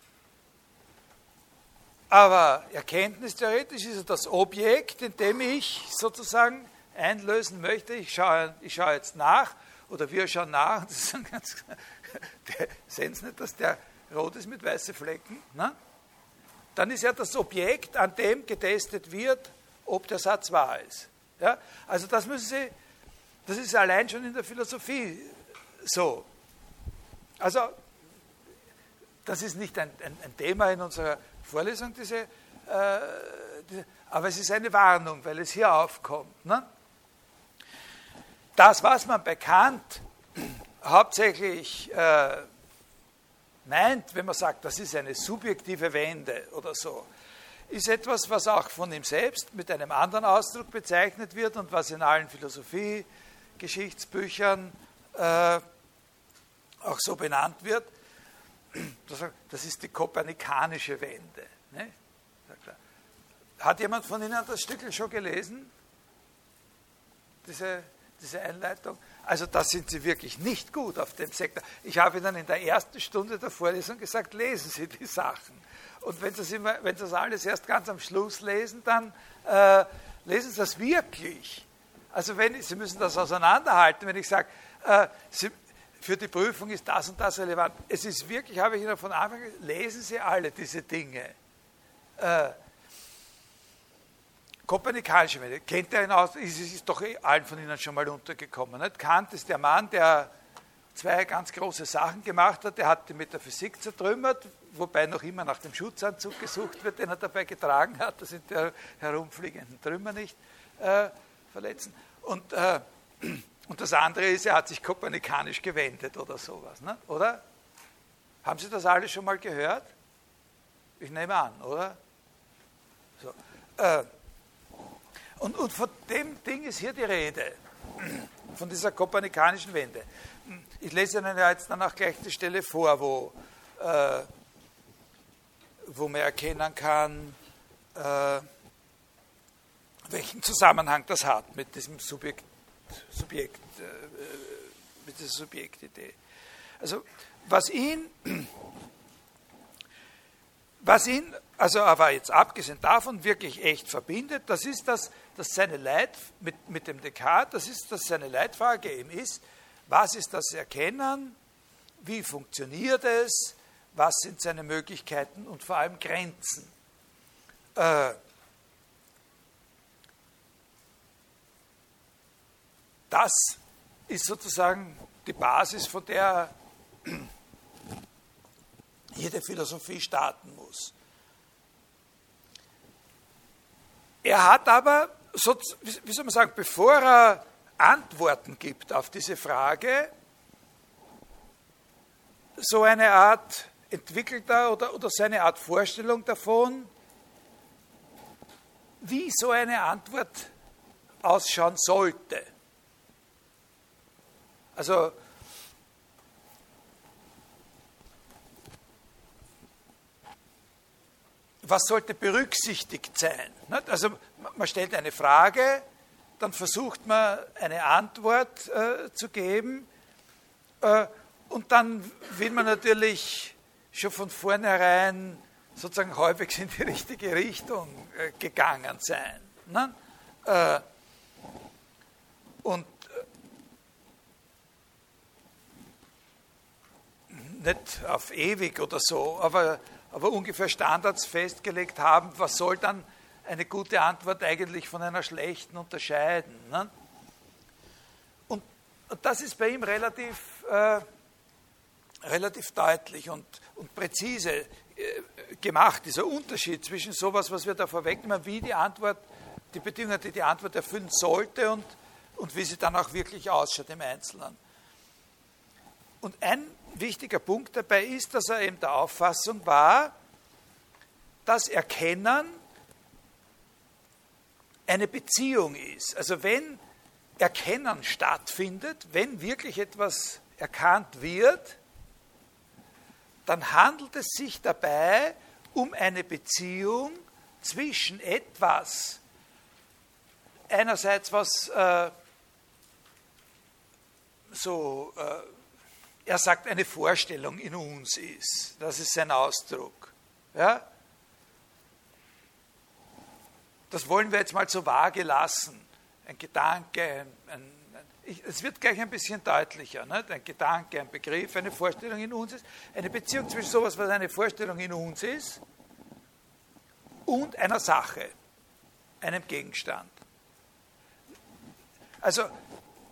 aber erkenntnistheoretisch ist er das Objekt, in dem ich sozusagen einlösen möchte. Ich schaue, ich schaue jetzt nach, oder wir schauen nach, das ist ganz, der, sehen Sie nicht, dass der rot ist mit weißen Flecken? Ne? Dann ist er das Objekt, an dem getestet wird, ob der Satz wahr ist. Ja? Also das müssen Sie das ist allein schon in der Philosophie so. Also, das ist nicht ein, ein, ein Thema in unserer Vorlesung, diese, äh, diese, aber es ist eine Warnung, weil es hier aufkommt. Ne? Das, was man bei Kant hauptsächlich äh, meint, wenn man sagt, das ist eine subjektive Wende oder so, ist etwas, was auch von ihm selbst mit einem anderen Ausdruck bezeichnet wird und was in allen Philosophie- Geschichtsbüchern äh, auch so benannt wird. Das ist die kopernikanische Wende. Ne? Hat jemand von Ihnen das Stück schon gelesen? Diese, diese Einleitung? Also da sind Sie wirklich nicht gut auf dem Sektor. Ich habe Ihnen in der ersten Stunde der Vorlesung gesagt, lesen Sie die Sachen. Und wenn Sie das, immer, wenn Sie das alles erst ganz am Schluss lesen, dann äh, lesen Sie das wirklich. Also wenn, Sie müssen das auseinanderhalten, wenn ich sage, äh, Sie, für die Prüfung ist das und das relevant. Es ist wirklich, habe ich Ihnen von Anfang an, lesen Sie alle diese Dinge. Äh, Kopernikanische Wende, kennt er ihn aus? Ist, ist doch eh allen von Ihnen schon mal untergekommen. Nicht? Kant ist der Mann, der zwei ganz große Sachen gemacht hat. Er hat die Metaphysik zertrümmert, wobei noch immer nach dem Schutzanzug gesucht wird, den er dabei getragen hat. Das sind die herumfliegenden Trümmer nicht äh, verletzen. Und, äh, und das andere ist, er hat sich kopernikanisch gewendet oder sowas. Ne? Oder? Haben Sie das alle schon mal gehört? Ich nehme an, oder? So. Äh, und, und von dem Ding ist hier die Rede, von dieser kopernikanischen Wende. Ich lese Ihnen ja jetzt dann auch gleich die Stelle vor, wo, äh, wo man erkennen kann, äh, welchen Zusammenhang das hat mit diesem Subjekt, Subjekt äh, mit dieser Subjektidee. Also was ihn, was ihn, also aber jetzt abgesehen davon wirklich echt verbindet, das ist, dass, dass seine Leit mit, mit dem Descartes, das ist, dass seine Leitfrage eben ist, was ist das Erkennen, wie funktioniert es, was sind seine Möglichkeiten und vor allem Grenzen. Äh, das ist sozusagen die Basis, von der jede Philosophie starten muss. Er hat aber, wie soll man sagen, bevor er Antworten gibt auf diese Frage, so eine Art entwickelter oder, oder seine Art Vorstellung davon, wie so eine Antwort ausschauen sollte. Also was sollte berücksichtigt sein? Also man stellt eine Frage, dann versucht man eine Antwort äh, zu geben äh, und dann will man natürlich schon von vornherein sozusagen häufig in die richtige Richtung äh, gegangen sein. Ne? Und äh, nicht auf ewig oder so, aber aber ungefähr Standards festgelegt haben, was soll dann eine gute Antwort eigentlich von einer schlechten unterscheiden. Ne? Und, und, das ist bei ihm relativ, äh, relativ deutlich und, und präzise äh, gemacht, dieser Unterschied zwischen sowas, was wir da vorwegnehmen, wie die Antwort, die Bedingungen, die die Antwort erfüllen sollte und, und wie sie dann auch wirklich ausschaut im Einzelnen. Und ein wichtiger Punkt dabei ist, dass er eben der Auffassung war, dass Erkennen eine Beziehung ist. Also wenn Erkennen stattfindet, wenn wirklich etwas erkannt wird, dann handelt es sich dabei um eine Beziehung zwischen etwas, einerseits was äh, so äh, er sagt, eine Vorstellung in uns ist. Das ist sein Ausdruck. Ja? Das wollen wir jetzt mal so vage lassen. Ein Gedanke, ein, ein, ein, es wird gleich ein bisschen deutlicher. Nicht? Ein Gedanke, ein Begriff, eine Vorstellung in uns ist. Eine Beziehung zwischen sowas, was eine Vorstellung in uns ist, und einer Sache, einem Gegenstand. Also,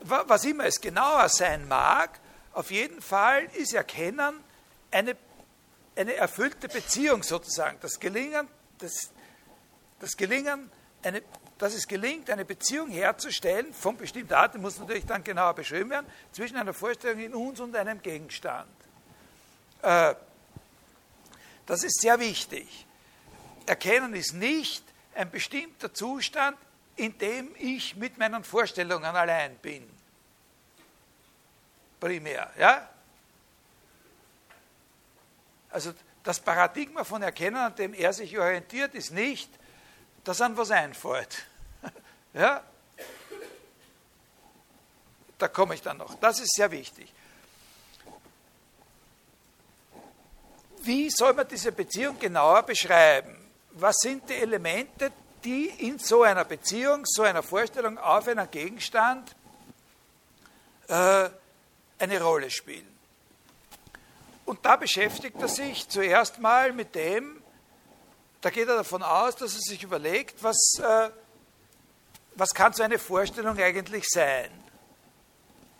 was immer es genauer sein mag, auf jeden Fall ist Erkennen eine, eine erfüllte Beziehung sozusagen. Das Gelingen, das, das Gelingen eine, dass es gelingt, eine Beziehung herzustellen von bestimmter Art, die muss natürlich dann genauer beschrieben werden, zwischen einer Vorstellung in uns und einem Gegenstand. Äh, das ist sehr wichtig. Erkennen ist nicht ein bestimmter Zustand, in dem ich mit meinen Vorstellungen allein bin primär. Ja? Also das Paradigma von Erkennen, an dem er sich orientiert, ist nicht, dass an was einfällt. ja? Da komme ich dann noch. Das ist sehr wichtig. Wie soll man diese Beziehung genauer beschreiben? Was sind die Elemente, die in so einer Beziehung, so einer Vorstellung auf einen Gegenstand äh, eine Rolle spielen. Und da beschäftigt er sich zuerst mal mit dem, da geht er davon aus, dass er sich überlegt, was, äh, was kann so eine Vorstellung eigentlich sein.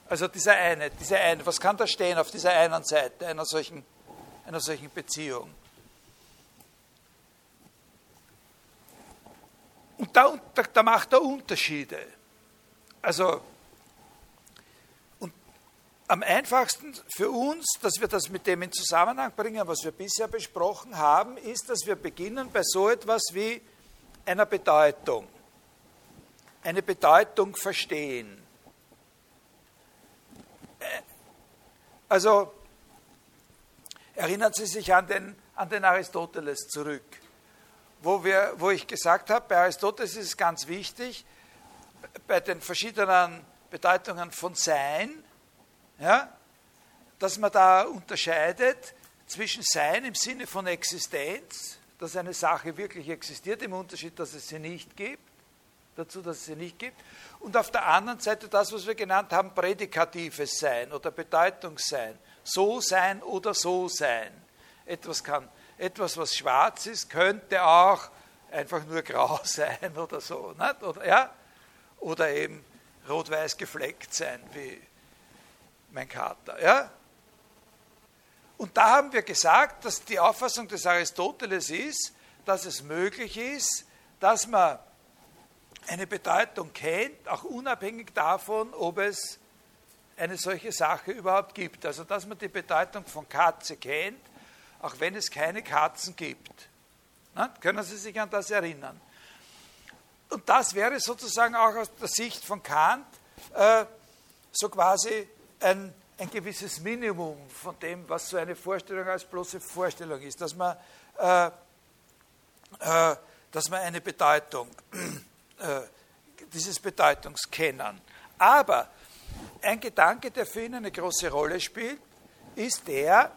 Also dieser eine, diese eine, was kann da stehen auf dieser einen Seite einer solchen, einer solchen Beziehung? Und da, da, da macht er Unterschiede. Also, am einfachsten für uns, dass wir das mit dem in Zusammenhang bringen, was wir bisher besprochen haben, ist, dass wir beginnen bei so etwas wie einer Bedeutung. Eine Bedeutung verstehen. Also erinnern Sie sich an den, an den Aristoteles zurück, wo, wir, wo ich gesagt habe, bei Aristoteles ist es ganz wichtig, bei den verschiedenen Bedeutungen von Sein, ja, dass man da unterscheidet zwischen Sein im Sinne von Existenz, dass eine Sache wirklich existiert, im Unterschied, dass es sie nicht gibt, dazu, dass es sie nicht gibt, und auf der anderen Seite das, was wir genannt haben, prädikatives Sein oder Bedeutungssein, so sein oder so sein. Etwas kann, etwas, was schwarz ist, könnte auch einfach nur grau sein oder so? Oder, ja? oder eben rot-weiß gefleckt sein, wie mein Kater. Ja? Und da haben wir gesagt, dass die Auffassung des Aristoteles ist, dass es möglich ist, dass man eine Bedeutung kennt, auch unabhängig davon, ob es eine solche Sache überhaupt gibt. Also dass man die Bedeutung von Katze kennt, auch wenn es keine Katzen gibt. Na, können Sie sich an das erinnern? Und das wäre sozusagen auch aus der Sicht von Kant äh, so quasi ein, ein gewisses Minimum von dem, was so eine Vorstellung als bloße Vorstellung ist, dass man, äh, äh, dass man eine Bedeutung äh, dieses Bedeutungskennen. Aber ein Gedanke, der für ihn eine große Rolle spielt, ist der,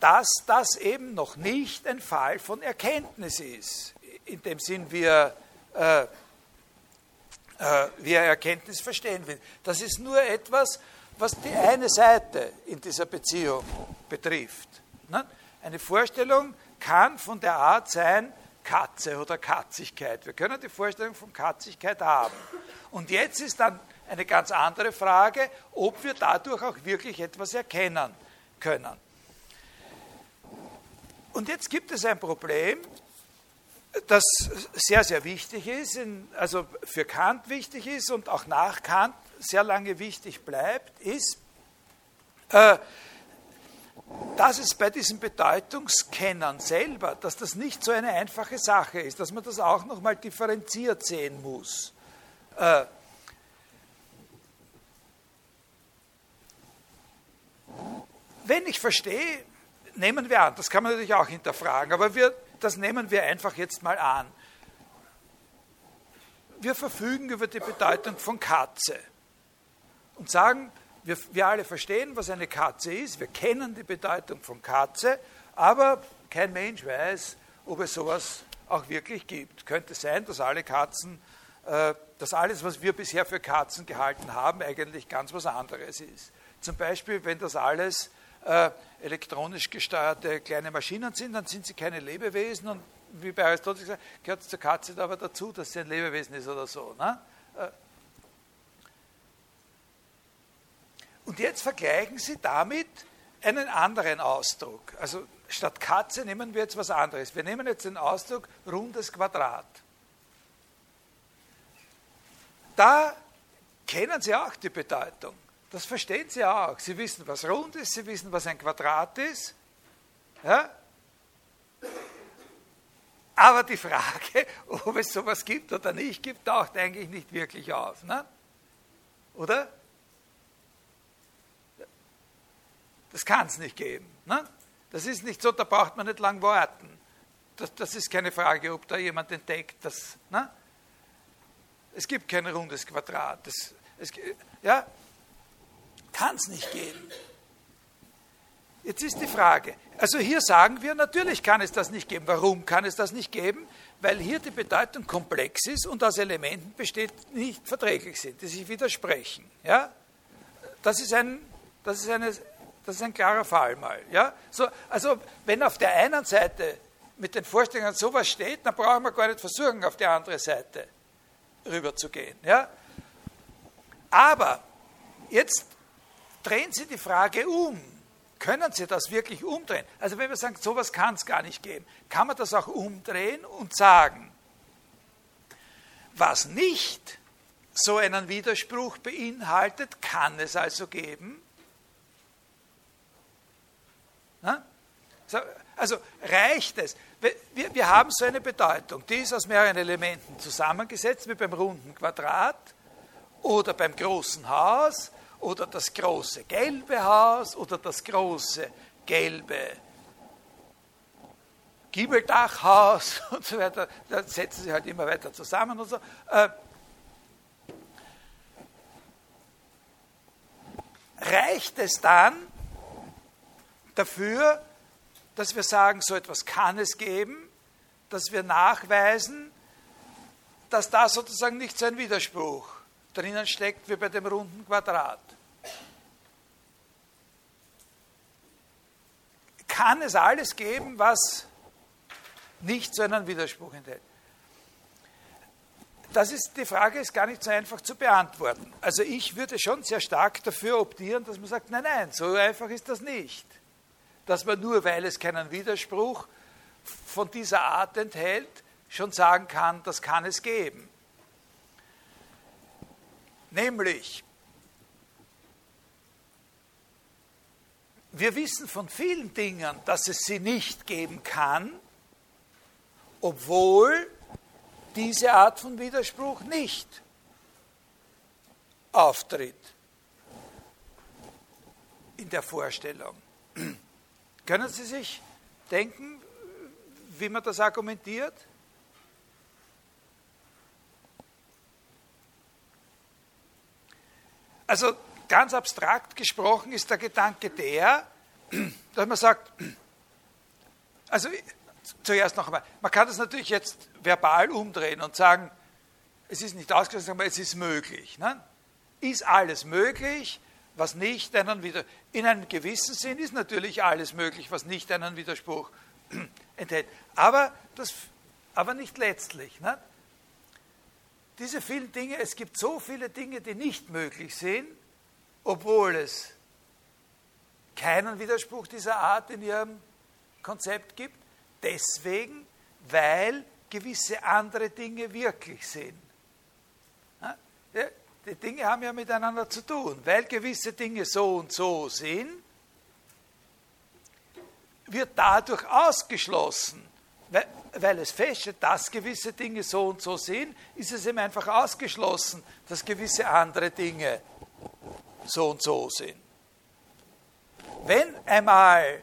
dass das eben noch nicht ein Fall von Erkenntnis ist, in dem Sinn wir, äh, äh, wir Erkenntnis verstehen will. Das ist nur etwas, was die eine Seite in dieser Beziehung betrifft. Ne? Eine Vorstellung kann von der Art sein, Katze oder Katzigkeit. Wir können die Vorstellung von Katzigkeit haben. Und jetzt ist dann eine ganz andere Frage, ob wir dadurch auch wirklich etwas erkennen können. Und jetzt gibt es ein Problem, das sehr, sehr wichtig ist, also für Kant wichtig ist und auch nach Kant sehr lange wichtig bleibt, ist, äh, dass es bei diesem Bedeutungskennen selber, dass das nicht so eine einfache Sache ist, dass man das auch nochmal differenziert sehen muss. Äh, wenn ich verstehe, nehmen wir an, das kann man natürlich auch hinterfragen, aber wir, das nehmen wir einfach jetzt mal an. Wir verfügen über die Bedeutung von Katze und sagen, wir, wir alle verstehen, was eine Katze ist, wir kennen die Bedeutung von Katze, aber kein Mensch weiß, ob es sowas auch wirklich gibt. Könnte sein, dass alle Katzen, äh, dass alles, was wir bisher für Katzen gehalten haben, eigentlich ganz was anderes ist. Zum Beispiel, wenn das alles äh, elektronisch gesteuerte kleine Maschinen sind, dann sind sie keine Lebewesen und wie bei Aristoteles gesagt, gehört zur Katze aber dazu, dass sie ein Lebewesen ist oder so. Ne? Äh, Und jetzt vergleichen Sie damit einen anderen Ausdruck. Also statt Katze nehmen wir jetzt was anderes. Wir nehmen jetzt den Ausdruck rundes Quadrat. Da kennen Sie auch die Bedeutung. Das verstehen Sie auch. Sie wissen, was rund ist, Sie wissen, was ein Quadrat ist. Ja? Aber die Frage, ob es sowas gibt oder nicht gibt, taucht eigentlich nicht wirklich auf. Ne? Oder? Das kann es nicht geben. Ne? Das ist nicht so, da braucht man nicht lang warten. Das, das ist keine Frage, ob da jemand entdeckt, dass. Ne? Es gibt kein rundes Quadrat. Das, es, ja, kann es nicht geben. Jetzt ist die Frage, also hier sagen wir, natürlich kann es das nicht geben. Warum kann es das nicht geben? Weil hier die Bedeutung komplex ist und aus Elementen besteht, die nicht verträglich sind, die sich widersprechen. Ja? Das, ist ein, das ist eine das ist ein klarer Fall mal. Ja? So, also wenn auf der einen Seite mit den Vorstellungen sowas steht, dann brauchen wir gar nicht versuchen, auf die andere Seite rüberzugehen. Ja? Aber jetzt drehen Sie die Frage um. Können Sie das wirklich umdrehen? Also wenn wir sagen, sowas kann es gar nicht geben, kann man das auch umdrehen und sagen, was nicht so einen Widerspruch beinhaltet, kann es also geben. Also reicht es. Wir, wir haben so eine Bedeutung, die ist aus mehreren Elementen zusammengesetzt, wie beim runden Quadrat oder beim großen Haus oder das große gelbe Haus oder das große gelbe Giebeldachhaus und so weiter. Da setzen sie halt immer weiter zusammen und so. Äh, reicht es dann dafür, dass wir sagen, so etwas kann es geben, dass wir nachweisen, dass da sozusagen nicht so ein Widerspruch drinnen steckt wie bei dem runden Quadrat. Kann es alles geben, was nicht so einen Widerspruch enthält? Das ist, die Frage ist gar nicht so einfach zu beantworten. Also ich würde schon sehr stark dafür optieren, dass man sagt, nein, nein, so einfach ist das nicht. Dass man nur, weil es keinen Widerspruch von dieser Art enthält, schon sagen kann, das kann es geben. Nämlich, wir wissen von vielen Dingen, dass es sie nicht geben kann, obwohl diese Art von Widerspruch nicht auftritt in der Vorstellung. Können Sie sich denken, wie man das argumentiert? Also ganz abstrakt gesprochen ist der Gedanke der, dass man sagt, also zuerst noch einmal, man kann das natürlich jetzt verbal umdrehen und sagen, es ist nicht ausgeschlossen, aber es ist möglich. Ne? Ist alles möglich, was nicht einen Widerspruch, in einem gewissen Sinn ist natürlich alles möglich, was nicht einen Widerspruch enthält. Aber, das, aber nicht letztlich. Ne? diese vielen Dinge, es gibt so viele Dinge, die nicht möglich sind, obwohl es keinen Widerspruch dieser Art in ihrem Konzept gibt, deswegen, weil gewisse andere Dinge wirklich sind. Die Dinge haben ja miteinander zu tun. Weil gewisse Dinge so und so sind, wird dadurch ausgeschlossen, weil, weil es feststeht, dass gewisse Dinge so und so sind, ist es eben einfach ausgeschlossen, dass gewisse andere Dinge so und so sind. Wenn einmal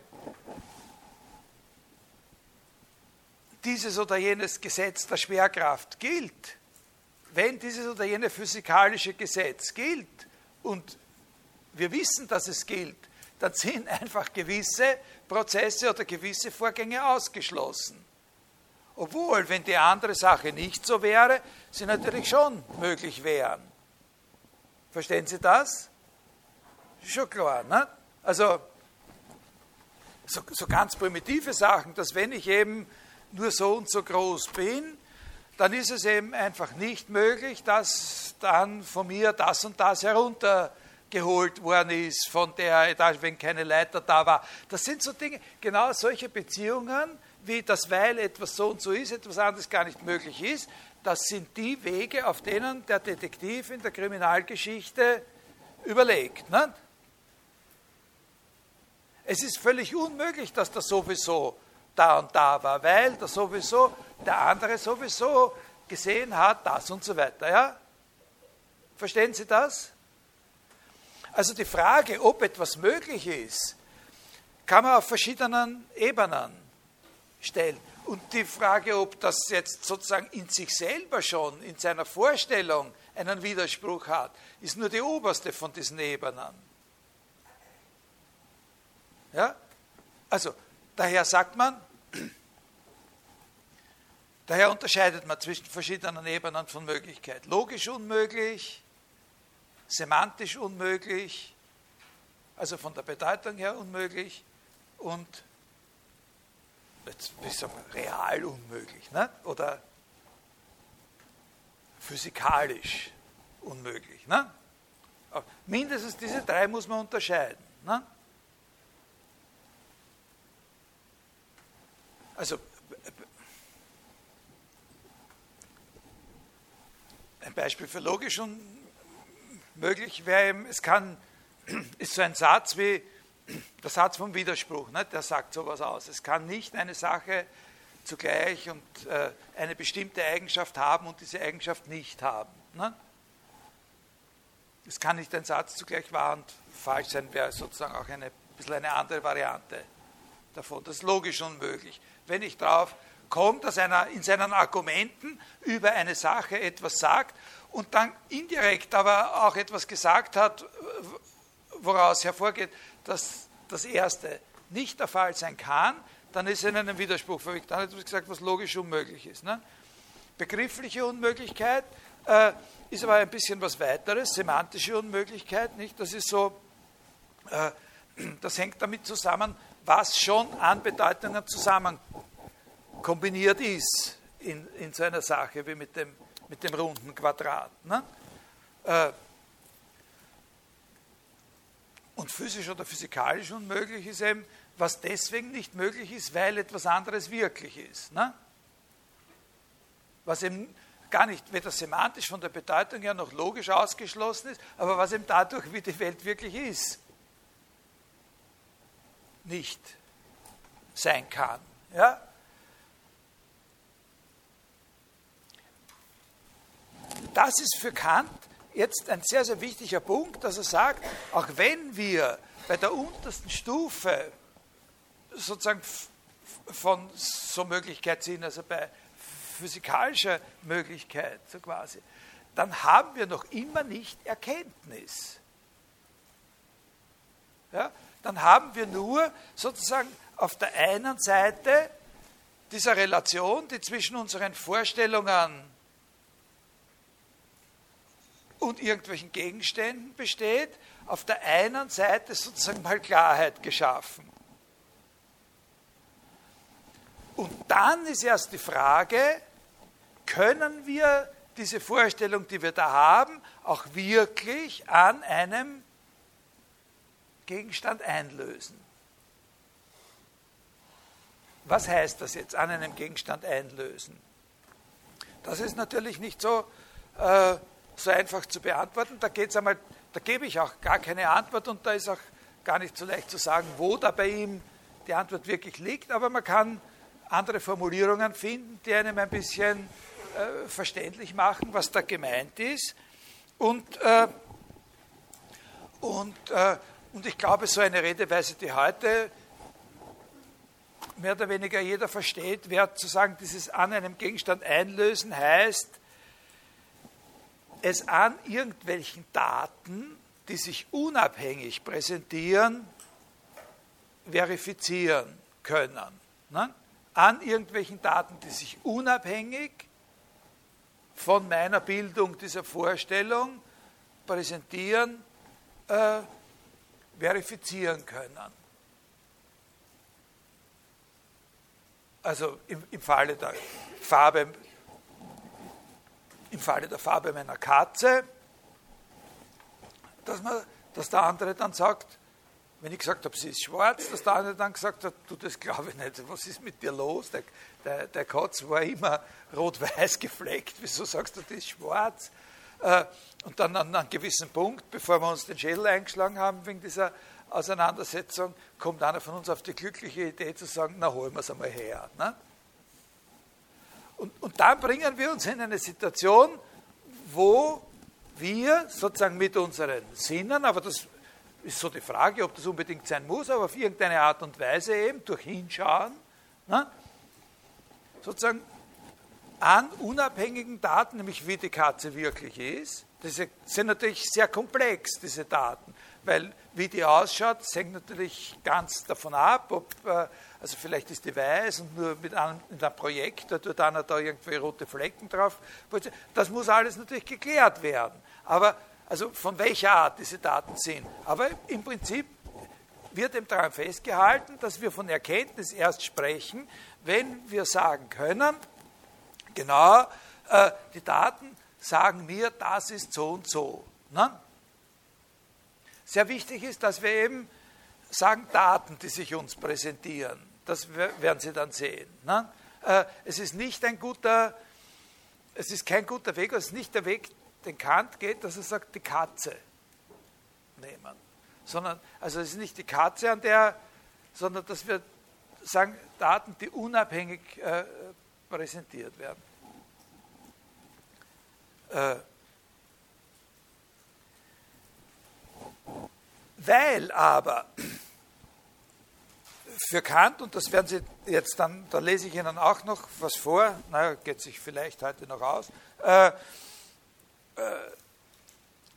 dieses oder jenes Gesetz der Schwerkraft gilt, wenn dieses oder jene physikalische Gesetz gilt und wir wissen, dass es gilt, dann sind einfach gewisse Prozesse oder gewisse Vorgänge ausgeschlossen. Obwohl, wenn die andere Sache nicht so wäre, sie natürlich schon möglich wären. Verstehen Sie das? Schon klar, ne? Also, so, so ganz primitive Sachen, dass wenn ich eben nur so und so groß bin, dann ist es eben einfach nicht möglich, dass dann von mir das und das heruntergeholt worden ist von der Etage, wenn keine Leiter da war. Das sind so Dinge, genau solche Beziehungen, wie das, weil etwas so und so ist, etwas anderes gar nicht möglich ist, das sind die Wege, auf denen der Detektiv in der Kriminalgeschichte überlegt. Ne? Es ist völlig unmöglich, dass das sowieso da und da war, weil der sowieso, der andere sowieso gesehen hat, das und so weiter. Ja? Verstehen Sie das? Also die Frage, ob etwas möglich ist, kann man auf verschiedenen Ebenen stellen. Und die Frage, ob das jetzt sozusagen in sich selber schon, in seiner Vorstellung einen Widerspruch hat, ist nur die oberste von diesen Ebenen. Ja? Also, daher sagt man, daher unterscheidet man zwischen verschiedenen Ebenen von Möglichkeit. Logisch unmöglich, semantisch unmöglich, also von der Bedeutung her unmöglich und wie sagen wir, real unmöglich ne? oder physikalisch unmöglich. Ne? mindestens diese drei muss man unterscheiden. Ne? Also ein Beispiel für logisch unmöglich wäre eben, es kann, ist so ein Satz wie der Satz vom Widerspruch, ne? der sagt sowas aus. Es kann nicht eine Sache zugleich und äh, eine bestimmte Eigenschaft haben und diese Eigenschaft nicht haben. Ne? Es kann nicht ein Satz zugleich wahr und falsch sein, wäre sozusagen auch eine bisschen eine andere Variante davon. Das ist logisch unmöglich. Wenn ich darauf komme, dass einer in seinen Argumenten über eine Sache etwas sagt und dann indirekt aber auch etwas gesagt hat, woraus hervorgeht, dass das Erste nicht der Fall sein kann, dann ist er in einem Widerspruch verwickelt. Dann hat er gesagt, was logisch unmöglich ist. Ne? Begriffliche Unmöglichkeit äh, ist aber ein bisschen was weiteres, semantische Unmöglichkeit, nicht? Das ist so, äh, das hängt damit zusammen, was schon an Bedeutungen zusammen kombiniert ist in, in so einer Sache wie mit dem, mit dem runden Quadrat. Ne? Äh, und physisch oder physikalisch unmöglich ist eben, was deswegen nicht möglich ist, weil etwas anderes wirklich ist. Ne? Was eben gar nicht weder semantisch von der Bedeutung her noch logisch ausgeschlossen ist, aber was eben dadurch, wie die Welt wirklich ist, nicht sein kann. Ja? Das ist für Kant jetzt ein sehr, sehr wichtiger Punkt, dass er sagt, auch wenn wir bei der untersten Stufe sozusagen von so Möglichkeit sind, also bei physikalischer Möglichkeit so quasi, dann haben wir noch immer nicht Erkenntnis. Ja? Dann haben wir nur sozusagen auf der einen Seite dieser Relation, die zwischen unseren Vorstellungen und irgendwelchen Gegenständen besteht, auf der einen Seite sozusagen mal Klarheit geschaffen. Und dann ist erst die Frage, können wir diese Vorstellung, die wir da haben, auch wirklich an einem Gegenstand einlösen? Was heißt das jetzt, an einem Gegenstand einlösen? Das ist natürlich nicht so, äh, so einfach zu beantworten. Da geht's einmal, da gebe ich auch gar keine Antwort und da ist auch gar nicht so leicht zu sagen, wo da bei ihm die Antwort wirklich liegt, aber man kann andere Formulierungen finden, die einem ein bisschen äh, verständlich machen, was da gemeint ist. Und, äh, und, äh, und ich glaube, so eine Redeweise, die heute mehr oder weniger jeder versteht, wäre zu sagen, dieses an einem Gegenstand einlösen heißt, es an irgendwelchen Daten, die sich unabhängig präsentieren, verifizieren können. Ne? An irgendwelchen Daten, die sich unabhängig von meiner Bildung dieser Vorstellung präsentieren, äh, verifizieren können. Also im, im Falle der Farbe im Falle der Farbe meiner Katze, dass, man, dass der andere dann sagt, wenn ich gesagt habe, sie ist schwarz, dass der andere dann gesagt hat, du, das glaube ich nicht, was ist mit dir los? Der, der, der Katz war immer rot-weiß gefleckt, wieso sagst du, die ist schwarz? Äh, und dann an einem gewissen Punkt, bevor wir uns den Schädel eingeschlagen haben wegen dieser Auseinandersetzung, kommt einer von uns auf die glückliche Idee zu sagen, na holen wir es einmal her. Ne? Und, und dann bringen wir uns in eine Situation, wo wir sozusagen mit unseren Sinnen, aber das ist so die Frage, ob das unbedingt sein muss, aber auf irgendeine Art und Weise eben durch Hinschauen, ne, sozusagen an unabhängigen Daten, nämlich wie die Katze wirklich ist, das sind natürlich sehr komplex, diese Daten, weil wie die ausschaut, hängt natürlich ganz davon ab, ob äh, also vielleicht ist die weiß und nur mit einem, mit einem Projekt, da tut einer da irgendwie rote Flecken drauf. Das muss alles natürlich geklärt werden. Aber also von welcher Art diese Daten sind. Aber im Prinzip wird eben daran festgehalten, dass wir von Erkenntnis erst sprechen, wenn wir sagen können, genau, äh, die Daten sagen mir, das ist so und so. Ne? Sehr wichtig ist, dass wir eben sagen Daten, die sich uns präsentieren. Das werden Sie dann sehen. Ne? Äh, es ist nicht ein guter, es ist kein guter Weg, es ist nicht der Weg, den Kant geht, dass er sagt, die Katze nehmen. Sondern, also es ist nicht die Katze, an der, sondern dass wir sagen, Daten, die unabhängig äh, präsentiert werden. Äh, weil aber für Kant, und das werden Sie jetzt dann, da lese ich Ihnen auch noch was vor, naja, geht sich vielleicht heute noch aus, äh, äh,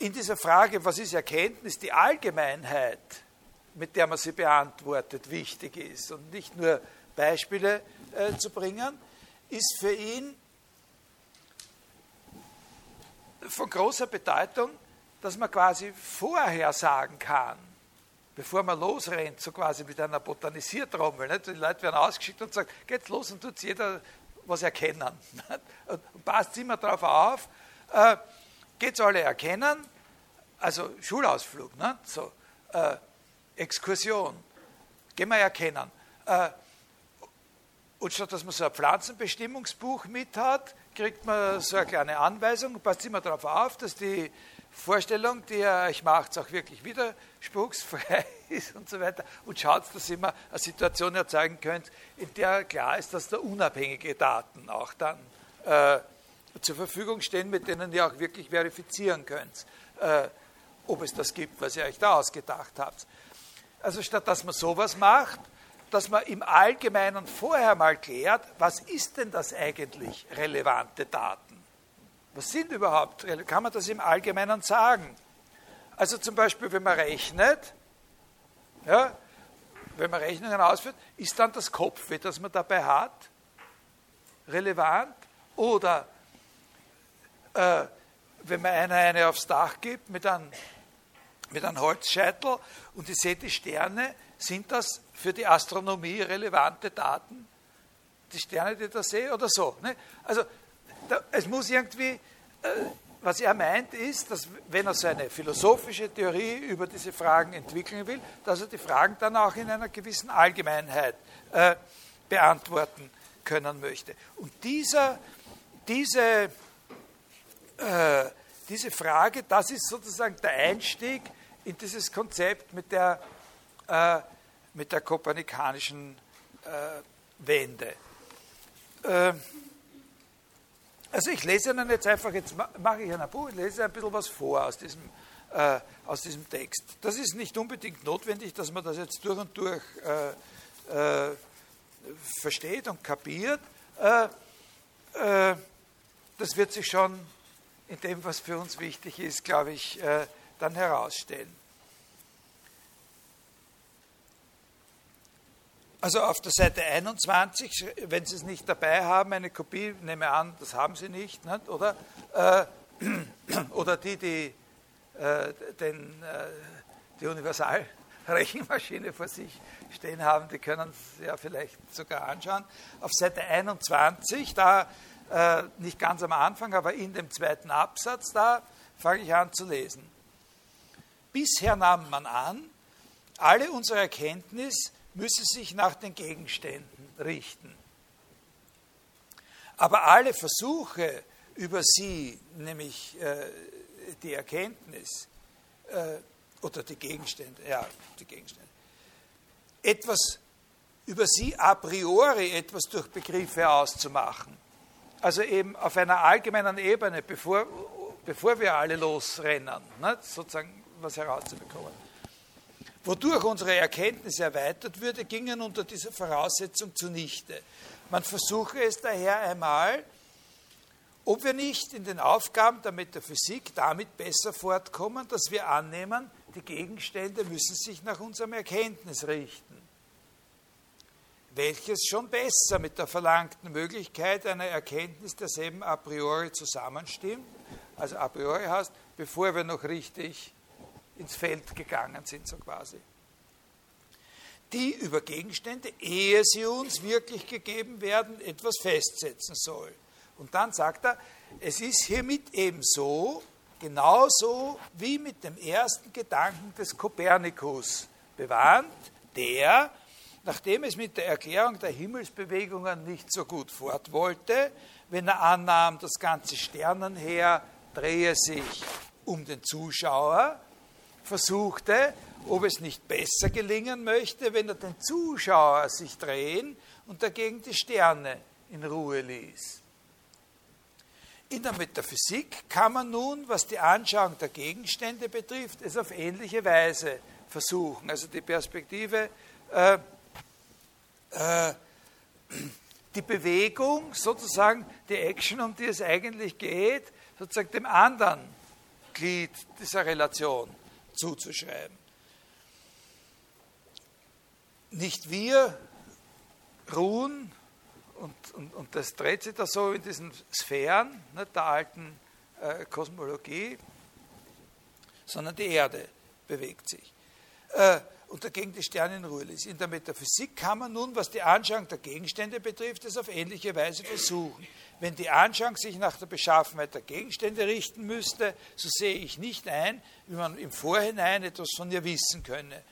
in dieser Frage, was ist Erkenntnis, die Allgemeinheit, mit der man sie beantwortet, wichtig ist und nicht nur Beispiele äh, zu bringen, ist für ihn von großer Bedeutung, dass man quasi vorher sagen kann, bevor man losrennt, so quasi mit einer Botanisiertrommel. Nicht? Die Leute werden ausgeschickt und sagen, geht los und tut jeder was erkennen. Und passt immer darauf auf, äh, geht alle erkennen, also Schulausflug, nicht? so, äh, Exkursion, gehen wir erkennen. Äh, und statt dass man so ein Pflanzenbestimmungsbuch mit hat, kriegt man so eine kleine Anweisung, passt immer darauf auf, dass die Vorstellung, die ihr euch macht, auch wirklich widerspruchsfrei ist und so weiter. Und schaut, dass ihr immer eine Situation erzeugen könnt, in der klar ist, dass da unabhängige Daten auch dann äh, zur Verfügung stehen, mit denen ihr auch wirklich verifizieren könnt, äh, ob es das gibt, was ihr euch da ausgedacht habt. Also statt dass man sowas macht, dass man im Allgemeinen vorher mal klärt, was ist denn das eigentlich relevante Daten? Was sind überhaupt, kann man das im Allgemeinen sagen? Also zum Beispiel, wenn man rechnet, ja, wenn man Rechnungen ausführt, ist dann das Kopfweh, das man dabei hat, relevant? Oder äh, wenn man einer eine aufs Dach gibt mit einem, mit einem Holzscheitel und ich sehe die Sterne, sind das für die Astronomie relevante Daten? Die Sterne, die ich da sehe oder so? Ne? Also da, es muss irgendwie, äh, was er meint, ist, dass wenn er seine philosophische Theorie über diese Fragen entwickeln will, dass er die Fragen dann auch in einer gewissen Allgemeinheit äh, beantworten können möchte. Und dieser, diese, äh, diese Frage, das ist sozusagen der Einstieg in dieses Konzept mit der, äh, mit der kopernikanischen äh, Wende. Äh, also ich lese Ihnen jetzt einfach, jetzt mache ich ein Buch, ich lese ein bisschen was vor aus diesem, äh, aus diesem Text. Das ist nicht unbedingt notwendig, dass man das jetzt durch und durch äh, äh, versteht und kapiert. Äh, äh, das wird sich schon in dem, was für uns wichtig ist, glaube ich, äh, dann herausstellen. Also auf der Seite 21, wenn Sie es nicht dabei haben, eine Kopie, nehme an, das haben Sie nicht, nicht? oder? Äh, oder die, die äh, den, äh, die Universalrechenmaschine vor sich stehen haben, die können es ja vielleicht sogar anschauen. Auf Seite 21, da äh, nicht ganz am Anfang, aber in dem zweiten Absatz, da fange ich an zu lesen. Bisher nahm man an, alle unsere Erkenntnis müsse sich nach den Gegenständen richten. Aber alle Versuche über sie, nämlich äh, die Erkenntnis äh, oder die Gegenstände, ja, die Gegenstände, etwas über sie a priori etwas durch Begriffe auszumachen. Also eben auf einer allgemeinen Ebene, bevor, bevor wir alle losrennen, ne, sozusagen was herauszubekommen wodurch unsere Erkenntnis erweitert würde, gingen unter dieser Voraussetzung zunichte. Man versuche es daher einmal, ob wir nicht in den Aufgaben der Metaphysik damit besser fortkommen, dass wir annehmen, die Gegenstände müssen sich nach unserem Erkenntnis richten, welches schon besser mit der verlangten Möglichkeit einer Erkenntnis derselben a priori zusammenstimmt. Also a priori heißt, bevor wir noch richtig ins Feld gegangen sind, so quasi. Die über Gegenstände, ehe sie uns wirklich gegeben werden, etwas festsetzen soll. Und dann sagt er, es ist hiermit eben so, genauso wie mit dem ersten Gedanken des Kopernikus bewandt, der, nachdem es mit der Erklärung der Himmelsbewegungen nicht so gut fort wollte, wenn er annahm, das ganze Sternenheer drehe sich um den Zuschauer, versuchte, ob es nicht besser gelingen möchte, wenn er den Zuschauer sich drehen und dagegen die Sterne in Ruhe ließ. In der Metaphysik kann man nun, was die Anschauung der Gegenstände betrifft, es auf ähnliche Weise versuchen. Also die Perspektive, äh, äh, die Bewegung, sozusagen die Action, um die es eigentlich geht, sozusagen dem anderen Glied dieser Relation zuzuschreiben. Nicht wir ruhen und, und, und das dreht sich da so in diesen Sphären ne, der alten äh, Kosmologie, sondern die Erde bewegt sich. Äh, und dagegen die Sterne in. In der Metaphysik kann man nun, was die Anschauung der Gegenstände betrifft, es auf ähnliche Weise versuchen. Wenn die Anschauung sich nach der Beschaffenheit der Gegenstände richten müsste, so sehe ich nicht ein, wie man im Vorhinein etwas von ihr wissen könne.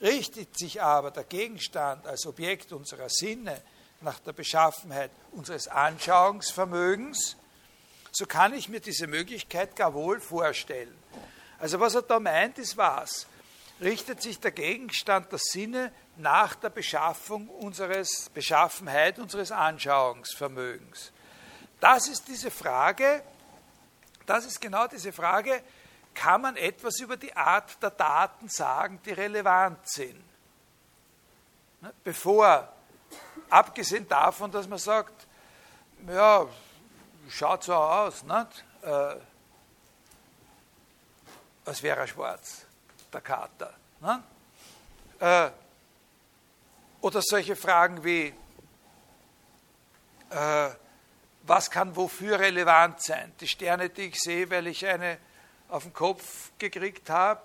Richtet sich aber der Gegenstand als Objekt unserer Sinne nach der Beschaffenheit unseres Anschauungsvermögens, so kann ich mir diese Möglichkeit gar wohl vorstellen. Also was er da meint, ist was? Richtet sich der Gegenstand der Sinne nach der Beschaffung unseres, Beschaffenheit unseres Anschauungsvermögens? Das ist diese Frage, das ist genau diese Frage, kann man etwas über die Art der Daten sagen, die relevant sind? Ne, bevor Abgesehen davon, dass man sagt, ja, schaut so aus, nicht? Äh, als wäre er schwarz, der Kater. Äh, oder solche Fragen wie, äh, was kann wofür relevant sein? Die Sterne, die ich sehe, weil ich eine auf den Kopf gekriegt habe,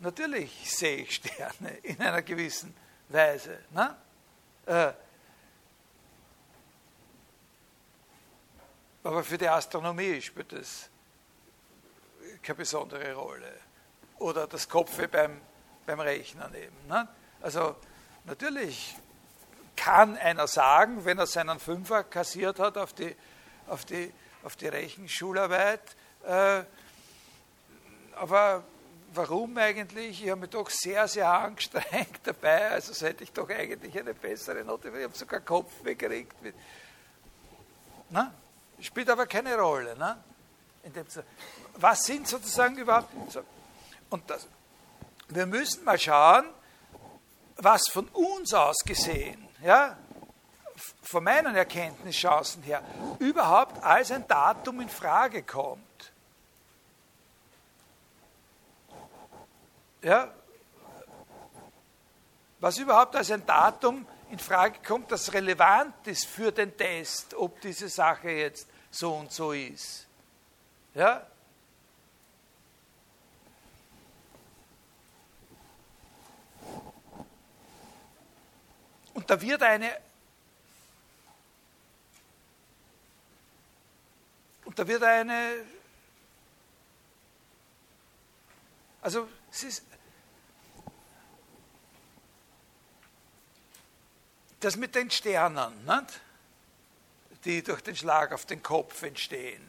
natürlich sehe ich Sterne in einer gewissen Weise. Ne? Äh, Aber für die Astronomie spielt das keine besondere Rolle. Oder das Kopf beim, beim Rechnen eben. Ne? Also natürlich kann einer sagen, wenn er seinen Fünfer kassiert hat auf die, auf die, auf die Rechenschularbeit, äh, aber warum eigentlich? Ich habe mich doch sehr, sehr angestrengt dabei, also hätte ich doch eigentlich eine bessere Note. Ich habe sogar Kopf gekriegt. Na? Spielt aber keine Rolle. Ne? Was sind sozusagen überhaupt. Und das, wir müssen mal schauen, was von uns aus gesehen, ja, von meinen Erkenntnischancen her, überhaupt als ein Datum in Frage kommt. Ja, was überhaupt als ein Datum in Frage kommt, das relevant ist für den Test, ob diese Sache jetzt so und so ist. Ja? Und da wird eine und da wird eine also es ist das mit den Sternen, nicht? die durch den Schlag auf den Kopf entstehen.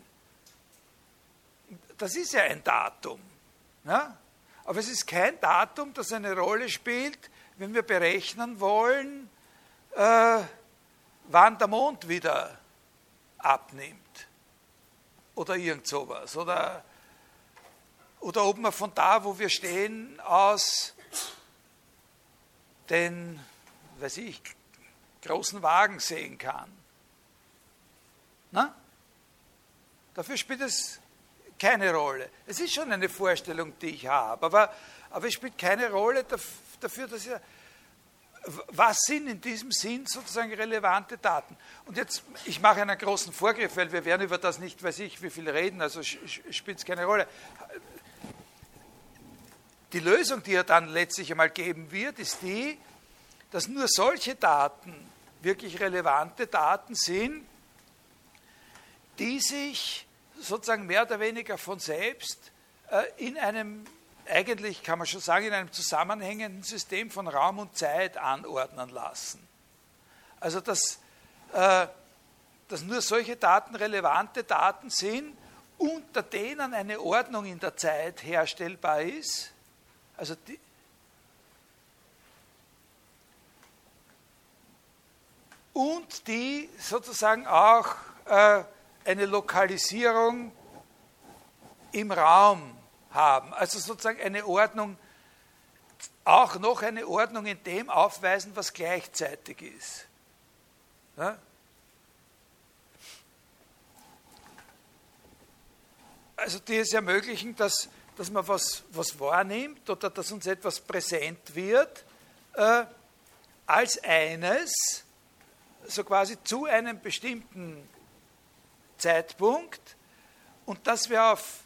Das ist ja ein Datum. Ja? Aber es ist kein Datum, das eine Rolle spielt, wenn wir berechnen wollen, äh, wann der Mond wieder abnimmt. Oder irgend sowas. Oder, oder ob man von da, wo wir stehen, aus den, weiß ich, großen Wagen sehen kann. Na? Dafür spielt es keine Rolle. Es ist schon eine Vorstellung, die ich habe, aber, aber es spielt keine Rolle dafür, dass ich. Was sind in diesem Sinn sozusagen relevante Daten? Und jetzt, ich mache einen großen Vorgriff, weil wir werden über das nicht, weiß ich, wie viel reden, also spielt es keine Rolle. Die Lösung, die er dann letztlich einmal geben wird, ist die, dass nur solche Daten wirklich relevante Daten sind, die sich sozusagen mehr oder weniger von selbst äh, in einem, eigentlich kann man schon sagen, in einem zusammenhängenden System von Raum und Zeit anordnen lassen. Also dass, äh, dass nur solche Daten relevante Daten sind, unter denen eine Ordnung in der Zeit herstellbar ist. Also die, und die sozusagen auch äh, eine Lokalisierung im Raum haben. Also sozusagen eine Ordnung, auch noch eine Ordnung in dem aufweisen, was gleichzeitig ist. Ja? Also die es ermöglichen, dass, dass man was, was wahrnimmt oder dass uns etwas präsent wird, äh, als eines, so quasi zu einem bestimmten Zeitpunkt und dass wir auf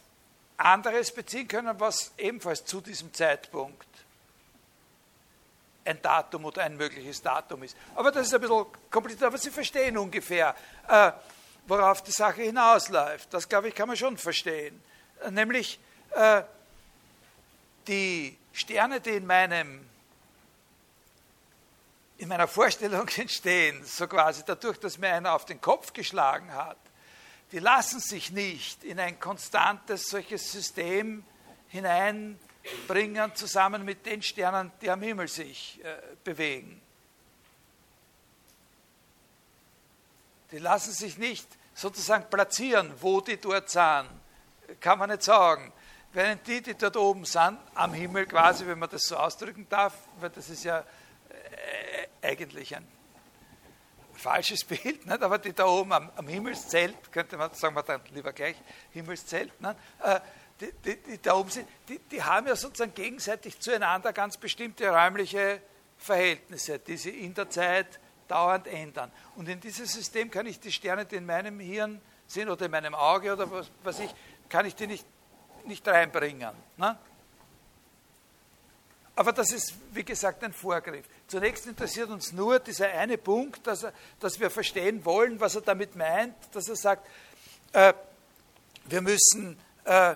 anderes beziehen können, was ebenfalls zu diesem Zeitpunkt ein Datum oder ein mögliches Datum ist. Aber das ist ein bisschen kompliziert, aber Sie verstehen ungefähr, äh, worauf die Sache hinausläuft. Das, glaube ich, kann man schon verstehen. Nämlich äh, die Sterne, die in meinem in meiner Vorstellung entstehen, so quasi dadurch, dass mir einer auf den Kopf geschlagen hat, die lassen sich nicht in ein konstantes solches System hineinbringen, zusammen mit den Sternen, die am Himmel sich äh, bewegen. Die lassen sich nicht sozusagen platzieren, wo die dort sind, kann man nicht sagen. Während die, die dort oben sind, am Himmel quasi, wenn man das so ausdrücken darf, weil das ist ja eigentlich ein falsches Bild, nicht? aber die da oben am, am, Himmelszelt, könnte man sagen wir dann lieber gleich Himmelszelt, äh, die, die, die, da oben sind, die, die haben ja sozusagen gegenseitig zueinander ganz bestimmte räumliche Verhältnisse, die sie in der Zeit dauernd ändern. Und in dieses System kann ich die Sterne, die in meinem Hirn sind oder in meinem Auge oder was, was ich, kann ich die nicht, nicht reinbringen. Ne? Aber das ist, wie gesagt, ein Vorgriff. Zunächst interessiert uns nur dieser eine Punkt, dass, er, dass wir verstehen wollen, was er damit meint, dass er sagt, äh, wir, müssen, äh,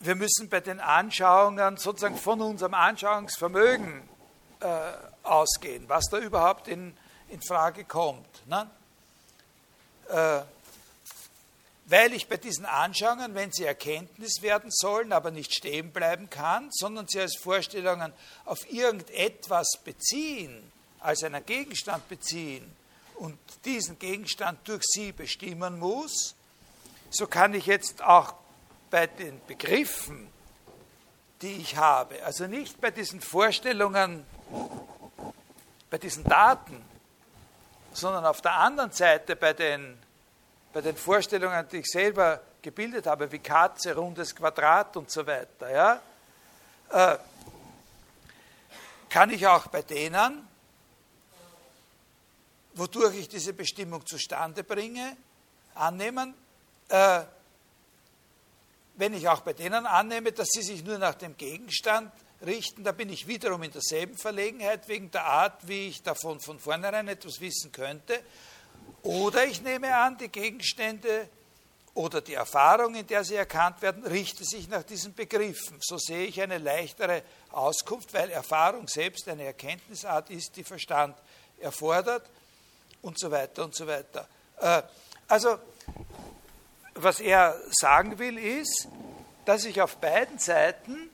wir müssen bei den Anschauungen sozusagen von unserem Anschauungsvermögen äh, ausgehen, was da überhaupt in, in Frage kommt. Ne? Weil ich bei diesen Anschauungen, wenn sie Erkenntnis werden sollen, aber nicht stehen bleiben kann, sondern sie als Vorstellungen auf irgendetwas beziehen, als einen Gegenstand beziehen und diesen Gegenstand durch sie bestimmen muss, so kann ich jetzt auch bei den Begriffen, die ich habe, also nicht bei diesen Vorstellungen, bei diesen Daten, sondern auf der anderen Seite bei den bei den Vorstellungen, die ich selber gebildet habe, wie Katze, rundes Quadrat und so weiter, ja, äh, kann ich auch bei denen, wodurch ich diese Bestimmung zustande bringe, annehmen, äh, wenn ich auch bei denen annehme, dass sie sich nur nach dem Gegenstand richten, da bin ich wiederum in derselben Verlegenheit wegen der Art, wie ich davon von vornherein etwas wissen könnte oder ich nehme an, die Gegenstände oder die Erfahrung, in der sie erkannt werden, richtet sich nach diesen Begriffen. So sehe ich eine leichtere Auskunft, weil Erfahrung selbst eine Erkenntnisart ist, die Verstand erfordert und so weiter und so weiter. Äh, also, was er sagen will, ist, dass ich auf beiden Seiten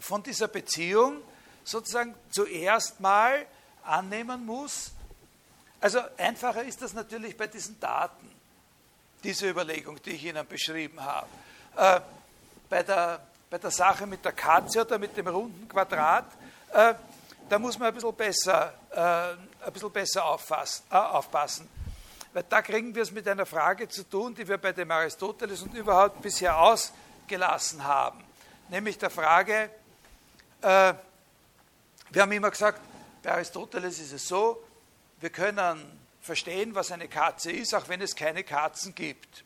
von dieser Beziehung sozusagen zuerst mal annehmen muss, also einfacher ist das natürlich bei diesen Daten, diese Überlegung, die ich Ihnen beschrieben habe. Äh, bei, der, bei der Sache mit der Katze oder mit dem runden Quadrat, äh, da muss man ein bisschen besser, äh, ein bisschen besser auffassen, äh, aufpassen. Weil da kriegen wir es mit einer Frage zu tun, die wir bei dem Aristoteles und überhaupt bisher ausgelassen haben. Nämlich der Frage, äh, wir haben immer gesagt, bei Aristoteles ist es so, wir können verstehen, was eine Katze ist, auch wenn es keine Katzen gibt.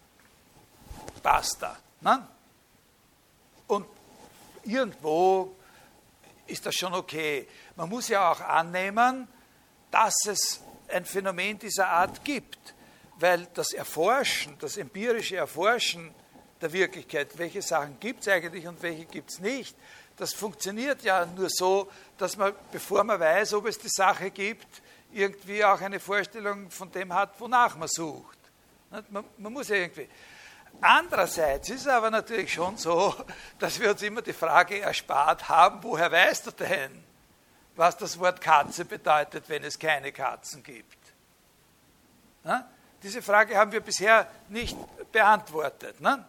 Basta. Ne? Und irgendwo ist das schon okay. Man muss ja auch annehmen, dass es ein Phänomen dieser Art gibt, weil das Erforschen, das empirische Erforschen der Wirklichkeit, welche Sachen gibt es eigentlich und welche gibt es nicht, das funktioniert ja nur so, dass man, bevor man weiß, ob es die Sache gibt, irgendwie auch eine Vorstellung von dem hat, wonach man sucht. Man, man muss ja irgendwie. Andererseits ist es aber natürlich schon so, dass wir uns immer die Frage erspart haben, woher weißt du denn, was das Wort Katze bedeutet, wenn es keine Katzen gibt? Na? Diese Frage haben wir bisher nicht beantwortet ne?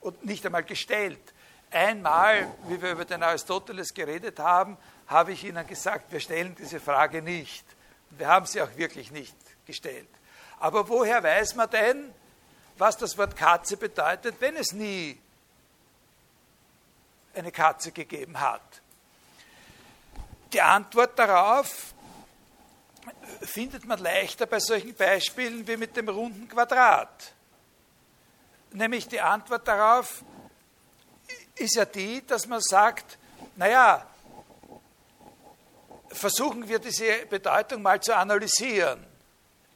und nicht einmal gestellt. Einmal, wie wir über den Aristoteles geredet haben, habe ich Ihnen gesagt, wir stellen diese Frage nicht. Wir haben sie auch wirklich nicht gestellt. Aber woher weiß man denn, was das Wort Katze bedeutet, wenn es nie eine Katze gegeben hat? Die Antwort darauf findet man leichter bei solchen Beispielen wie mit dem runden Quadrat. Nämlich die Antwort darauf ist ja die, dass man sagt, naja, versuchen wir diese Bedeutung mal zu analysieren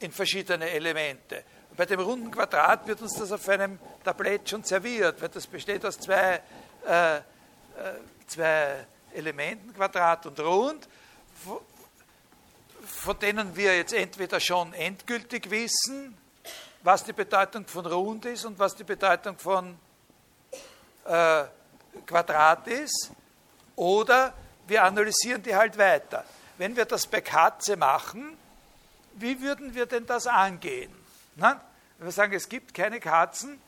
in verschiedene Elemente. Bei dem runden Quadrat wird uns das auf einem Tablett schon serviert, weil das besteht aus zwei, äh, äh, zwei Elementen, Quadrat und Rund, von denen wir jetzt entweder schon endgültig wissen, was die Bedeutung von Rund ist und was die Bedeutung von äh, Quadrat ist, oder wir analysieren die halt weiter. Wenn wir das bei Katze machen, wie würden wir denn das angehen? Na? Wenn wir sagen, es gibt keine Katzen,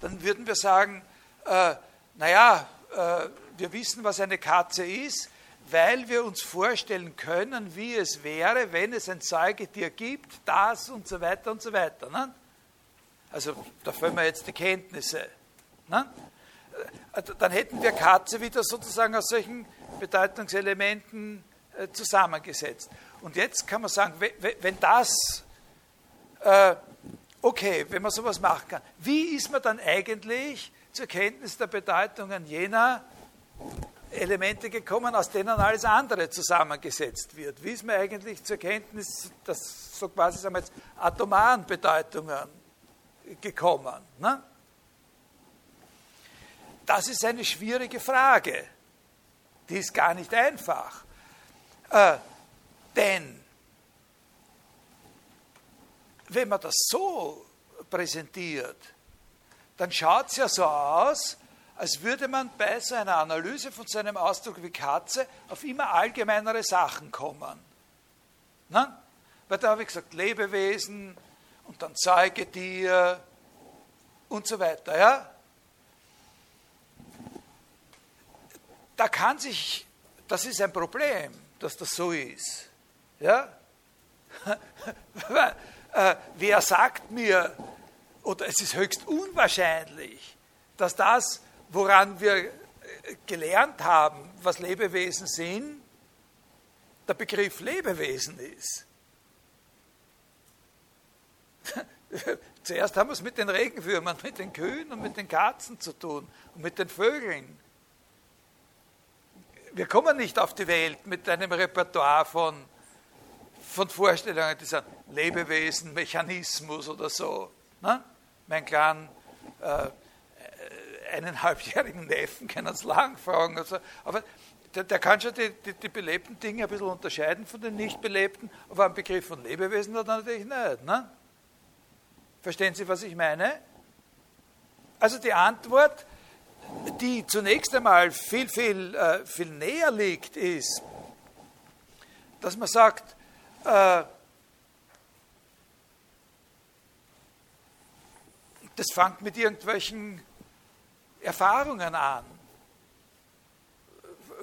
dann würden wir sagen, äh, naja, äh, wir wissen, was eine Katze ist, weil wir uns vorstellen können, wie es wäre, wenn es ein Säugetier gibt, das und so weiter und so weiter. Ne? Also da füllen wir jetzt die Kenntnisse. Ne? Äh, dann hätten wir Katze wieder sozusagen aus solchen Bedeutungselementen äh, zusammengesetzt. Und jetzt kann man sagen, wenn das, äh, okay, wenn man sowas machen kann, wie ist man dann eigentlich zur Kenntnis der Bedeutungen jener Elemente gekommen, aus denen alles andere zusammengesetzt wird? Wie ist man eigentlich zur Kenntnis, dass so quasi sagen wir jetzt, atomaren Bedeutungen gekommen? Ne? Das ist eine schwierige Frage. Die ist gar nicht einfach. Äh, denn wenn man das so präsentiert, dann schaut es ja so aus, als würde man bei so einer Analyse von so einem Ausdruck wie Katze auf immer allgemeinere Sachen kommen. Na? Weil da habe ich gesagt, Lebewesen und dann Säugetier und so weiter. Ja? Da kann sich, das ist ein Problem, dass das so ist. Ja? Äh, wer sagt mir, oder es ist höchst unwahrscheinlich, dass das woran wir gelernt haben, was Lebewesen sind, der Begriff Lebewesen ist. Zuerst haben wir es mit den Regenwürmern, mit den Kühen und mit den Katzen zu tun und mit den Vögeln. Wir kommen nicht auf die Welt mit einem Repertoire von, von Vorstellungen, die sagen Lebewesen, Mechanismus oder so. Ne? Mein Clan äh, eineinhalbjährigen Neffen können es lang fragen. Also, aber der, der, kann schon die, die, die, belebten Dinge ein bisschen unterscheiden von den nicht belebten, aber einen Begriff von Lebewesen hat er natürlich nicht. Ne? Verstehen Sie, was ich meine? Also die Antwort, die zunächst einmal viel, viel, äh, viel näher liegt, ist, dass man sagt, äh, das fängt mit irgendwelchen Erfahrungen an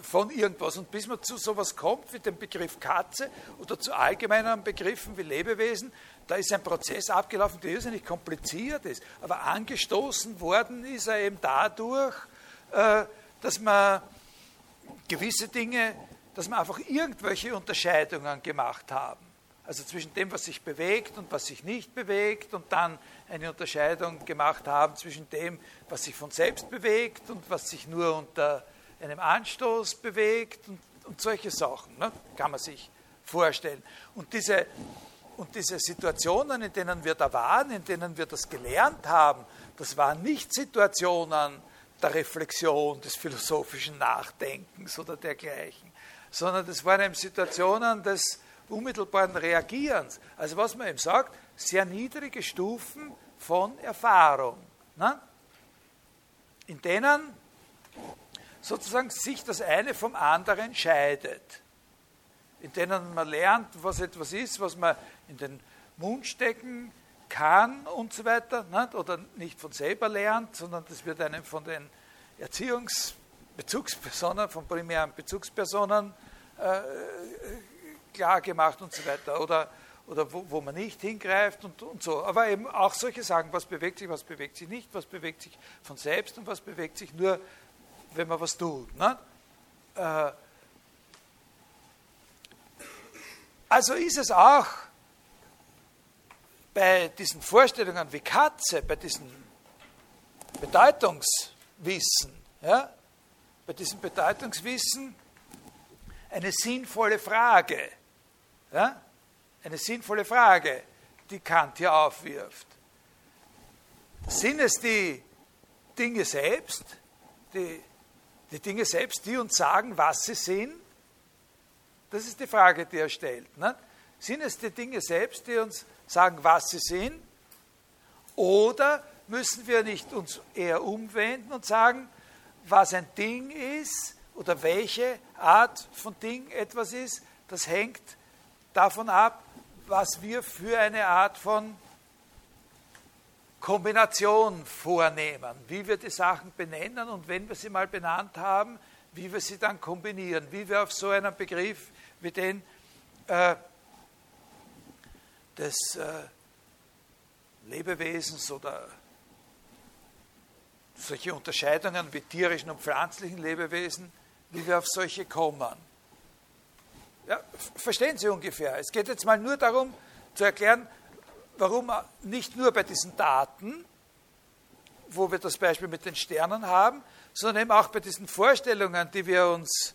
von irgendwas. Und bis man zu sowas kommt wie dem Begriff Katze oder zu allgemeineren Begriffen wie Lebewesen, da ist ein Prozess abgelaufen, der irrsinnig kompliziert ist. Aber angestoßen worden ist er eben dadurch, äh, dass man gewisse Dinge, dass man einfach irgendwelche Unterscheidungen gemacht haben. Also zwischen dem, was sich bewegt und was sich nicht bewegt und dann eine Unterscheidung gemacht haben zwischen dem, was sich von selbst bewegt und was sich nur unter einem Anstoß bewegt und, und solche Sachen, ne? kann man sich vorstellen. Und diese Und diese Situationen, in denen wir da waren, in denen wir das gelernt haben, das waren nicht Situationen der Reflexion, des philosophischen Nachdenkens oder dergleichen, sondern das waren eben Situationen des unmittelbaren Reagierens. Also was man eben sagt, sehr niedrige Stufen von Erfahrung, ne? in denen sozusagen sich das eine vom anderen scheidet, in denen man lernt, was etwas ist, was man in den Mund stecken kann und so weiter, nicht? oder nicht von selber lernt, sondern das wird einem von den Erziehungsbezugspersonen, von primären Bezugspersonen äh, klar gemacht und so weiter, oder, oder wo, wo man nicht hingreift und, und so. Aber eben auch solche Sachen, was bewegt sich, was bewegt sich nicht, was bewegt sich von selbst und was bewegt sich nur, wenn man was tut. Ne? Äh, also ist es auch bei diesen Vorstellungen wie Katze, bei diesem Bedeutungswissen, ja, bei diesem Bedeutungswissen eine sinnvolle Frage, ja, eine sinnvolle Frage, die Kant hier aufwirft. Sind es die Dinge selbst, die, die Dinge selbst, die uns sagen, was sie sind? Das ist die Frage, die er stellt. Ne? Sind es die Dinge selbst, die uns sagen, was sie sind? Oder müssen wir nicht uns eher umwenden und sagen, was ein Ding ist oder welche Art von Ding etwas ist, das hängt davon ab, was wir für eine Art von Kombination vornehmen, wie wir die Sachen benennen und wenn wir sie mal benannt haben, wie wir sie dann kombinieren, wie wir auf so einen Begriff wie den äh, des äh, Lebewesens oder solche Unterscheidungen wie tierischen und pflanzlichen Lebewesen, wie wir auf solche kommen. Ja, verstehen Sie ungefähr? Es geht jetzt mal nur darum zu erklären, warum nicht nur bei diesen Daten, wo wir das Beispiel mit den Sternen haben, sondern eben auch bei diesen Vorstellungen, die wir uns,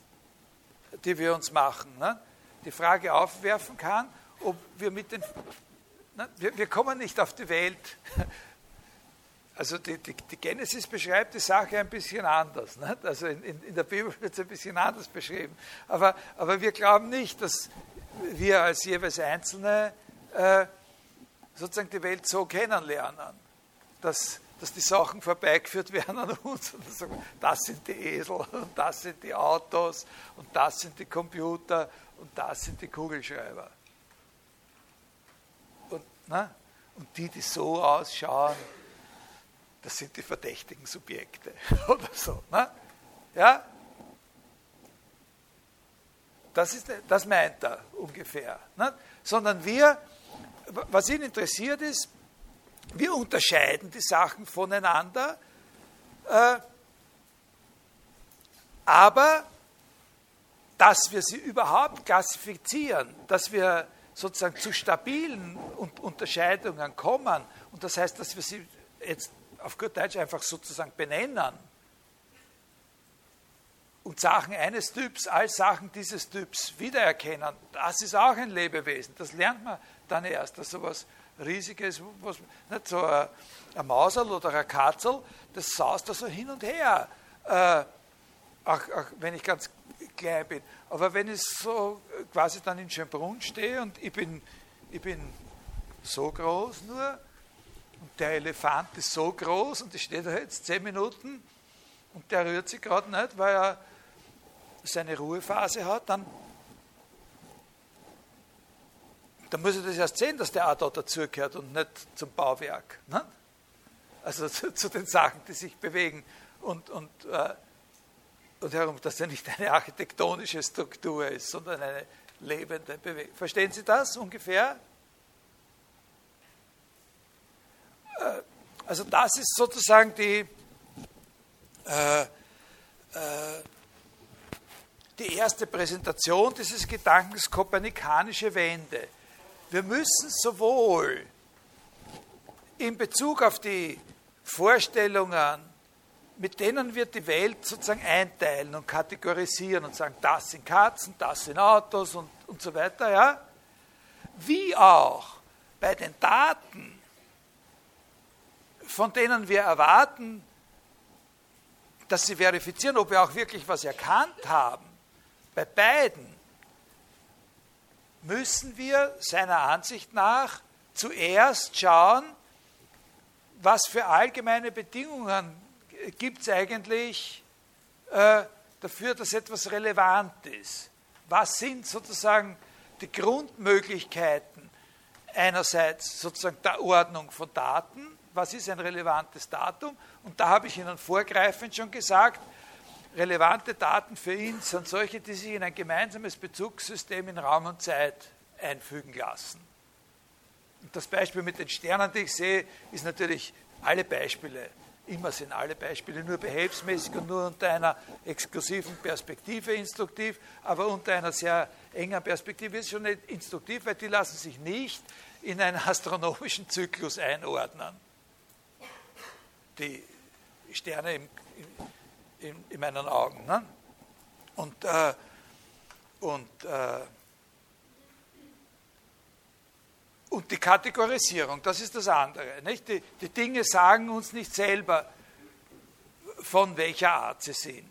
die wir uns machen, ne? die Frage aufwerfen kann, ob wir mit den. Na, wir, wir, kommen nicht auf die Welt. Also die, die, die, Genesis beschreibt die Sache ein bisschen anders. Nicht? Also in, in, in, der Bibel wird es ein bisschen anders beschrieben. Aber, aber wir glauben nicht, dass wir als jeweils Einzelne äh, sozusagen die Welt so kennenlernen, dass, dass die Sachen vorbeigeführt werden an uns. Das sind die Esel und das sind die Autos und das sind die Computer und das sind die Kugelschreiber. Ne? Und die, die so ausschauen, das sind die verdächtigen Subjekte oder so. Ne? Ja? Das, ist, das meint er ungefähr. Ne? Sondern wir, was ihn interessiert ist, wir unterscheiden die Sachen voneinander, äh, aber dass wir sie überhaupt klassifizieren, dass wir sozusagen zu stabilen Unterscheidungen kommen, und das heißt, dass wir sie jetzt auf gut Deutsch einfach sozusagen benennen und Sachen eines Typs als Sachen dieses Typs wiedererkennen, das ist auch ein Lebewesen. Das lernt man dann erst, dass sowas Riesiges, was, nicht so ein, ein Mausel oder ein Katzel, das saust da so hin und her. Äh, auch, auch wenn ich ganz klein bin. Aber wenn ich so quasi dann in Schönbrunn stehe und ich bin, ich bin so groß nur und der Elefant ist so groß und ich stehe da jetzt zehn Minuten und der rührt sich gerade nicht, weil er seine Ruhephase hat, dann, dann muss ich das erst sehen, dass der auch da dazugehört und nicht zum Bauwerk. Ne? Also zu, zu, den Sachen, die sich bewegen. Und, und äh, und darum, dass er nicht eine architektonische Struktur ist, sondern eine lebende Bewegung. Verstehen Sie das ungefähr? Äh, also das ist sozusagen die, äh, äh, die erste Präsentation dieses Gedankens kopernikanische Wende. Wir müssen sowohl in Bezug auf die Vorstellungen mit denen wir die Welt sozusagen einteilen und kategorisieren und sagen, das sind Katzen, das sind Autos und, und so weiter, ja, wie auch bei den Daten, von denen wir erwarten, dass sie verifizieren, ob wir auch wirklich was erkannt haben, bei beiden müssen wir seiner Ansicht nach zuerst schauen, was für allgemeine Bedingungen gibt es eigentlich äh, dafür, dass etwas relevant ist. Was sind sozusagen die Grundmöglichkeiten einerseits sozusagen der Ordnung von Daten, was ist ein relevantes Datum? Und da habe ich Ihnen vorgreifend schon gesagt, relevante Daten für ihn sind solche, die sich in ein gemeinsames Bezugssystem in Raum und Zeit einfügen lassen. Und das Beispiel mit den Sternen, die ich sehe, ist natürlich alle Beispiele. Immer sind alle Beispiele nur behelfsmäßig und nur unter einer exklusiven Perspektive instruktiv, aber unter einer sehr engen Perspektive ist schon nicht instruktiv, weil die lassen sich nicht in einen astronomischen Zyklus einordnen. Die Sterne im, in, in meinen Augen. Ne? Und, äh, und, äh, und die Kategorisierung, das ist das andere. Nicht? Die, die Dinge sagen uns nicht selber, von welcher Art sie sind.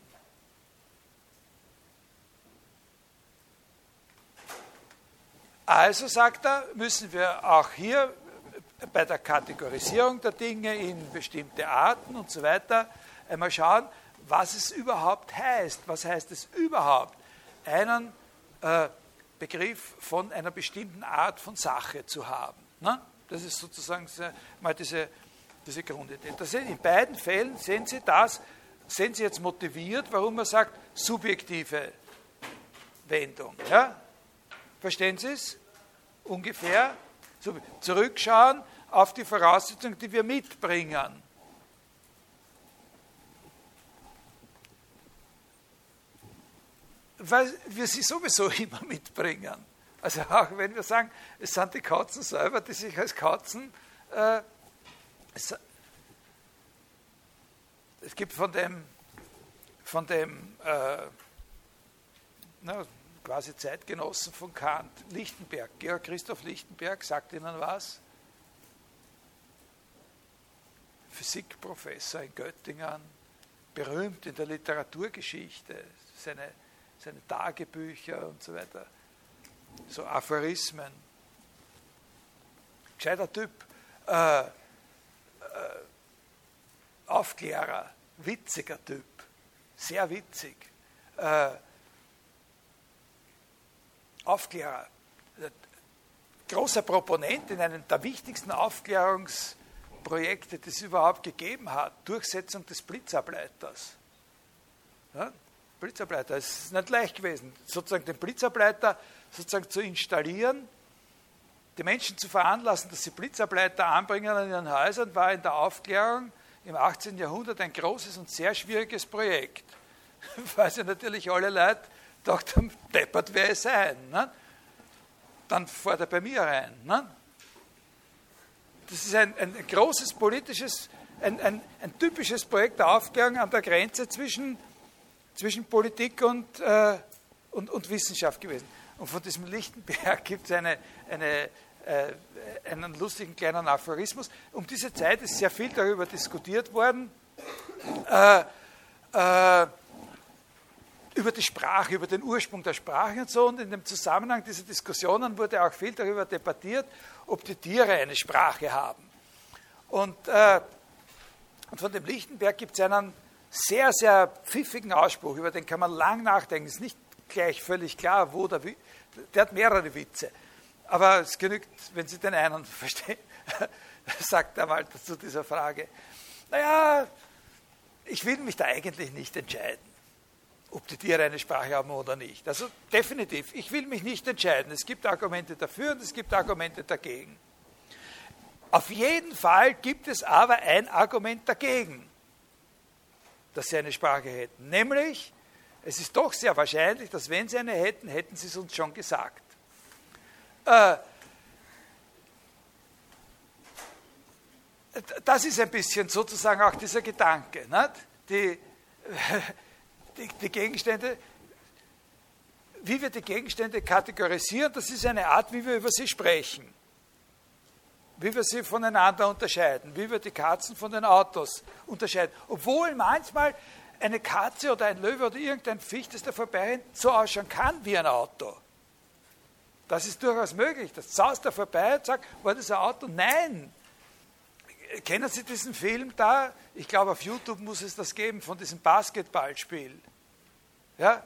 Also, sagt er, müssen wir auch hier bei der Kategorisierung der Dinge in bestimmte Arten und so weiter einmal schauen, was es überhaupt heißt. Was heißt es überhaupt, einen äh, Begriff von einer bestimmten Art von Sache zu haben? Ne? Das ist sozusagen mal diese, diese Grundidee. In beiden Fällen sehen Sie das, sehen Sie jetzt motiviert, warum man sagt, subjektive Wendung. Ja? Verstehen Sie es? Ungefähr. Zurückschauen auf die Voraussetzungen, die wir mitbringen. Weil wir sie sowieso immer mitbringen. Also auch wenn wir sagen, es sind die Katzen selber, die sich als Katzen, äh, es, gibt von dem, von dem äh, na, quasi Zeitgenossen von Kant, Lichtenberg, Georg Christoph Lichtenberg, sagt Ihnen was? Physikprofessor in Göttingen, berühmt in der Literaturgeschichte, seine seine Tagebücher und so weiter, so Aphorismen. Gescheiter Typ, äh, äh, Aufklärer, witziger Typ, sehr witzig. Äh, Aufklärer, großer Proponent in einem der wichtigsten Aufklärungsprojekte, die es überhaupt gegeben hat, Durchsetzung des Blitzableiters. Ja? Blitzableiter. Es ist nicht leicht gewesen, sozusagen den Blitzableiter sozusagen zu installieren, die Menschen zu veranlassen, dass sie Blitzableiter anbringen an ihren Häusern, war in der Aufklärung im 18. Jahrhundert ein großes und sehr schwieriges Projekt, weil sie natürlich alle Leute dachten, deppert wer es sein. Ne? Dann fährt er bei mir rein. Ne? Das ist ein, ein großes politisches, ein, ein, ein typisches Projekt der Aufklärung an der Grenze zwischen zwischen Politik und, äh, und, und, Wissenschaft gewesen. Und von diesem Lichtenberg gibt es eine, eine, äh, einen lustigen kleinen Aphorismus. Um diese Zeit ist sehr viel darüber diskutiert worden, äh, äh, über die Sprache, über den Ursprung der Sprache und so. Und in dem Zusammenhang dieser Diskussionen wurde auch viel darüber debattiert, ob die Tiere eine Sprache haben. Und, äh, und von dem Lichtenberg gibt es einen sehr, sehr pfiffigen Ausspruch, über den kann man lang nachdenken. Ist nicht gleich völlig klar, wo der, der hat mehrere Witze. Aber es genügt, wenn Sie den einen verstehen, sagt er mal zu dieser Frage. Naja, ich will mich da eigentlich nicht entscheiden, ob die Tiere eine Sprache haben oder nicht. Also definitiv, ich will mich nicht entscheiden. Es gibt Argumente dafür und es gibt Argumente dagegen. Auf jeden Fall gibt es aber ein Argument dagegen dass sie eine Sprache hätten. Nämlich, es ist doch sehr wahrscheinlich, dass wenn sie eine hätten, hätten sie es uns schon gesagt. Äh, das ist ein bisschen sozusagen auch dieser Gedanke. Die, die, die Gegenstände, wie wir die Gegenstände kategorisieren, das ist eine Art, wie wir über sie sprechen. Wie wir sie voneinander unterscheiden, wie wir die Katzen von den Autos unterscheiden. Obwohl manchmal eine Katze oder ein Löwe oder irgendein Ficht, das da vorbei so ausschauen kann wie ein Auto. Das ist durchaus möglich. Das saust da vorbei und sagt, war das ein Auto? Nein. Kennen Sie diesen Film da? Ich glaube, auf YouTube muss es das geben, von diesem Basketballspiel. Ja?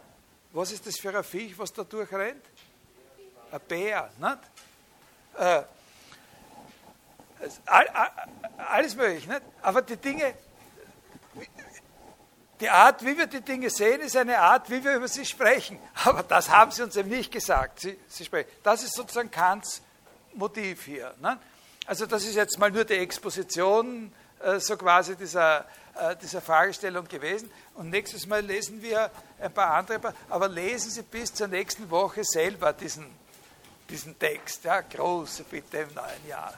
Was ist das für ein Viech, was da durchrennt? Ein Bär, nicht? Äh, alles möglich, nicht? Aber die Dinge, die Art, wie wir die Dinge sehen, ist eine Art, wie wir über sie sprechen. Aber das haben sie uns eben nicht gesagt. Sie, sie sprechen. Das ist sozusagen Kants Motiv hier. Ne? Also das ist jetzt mal nur die Exposition äh, so quasi dieser, äh, dieser Fragestellung gewesen. Und nächstes Mal lesen wir ein paar andere, aber lesen Sie bis zur nächsten Woche selber diesen, diesen Text. Ja, große Bitte im neuen Jahr.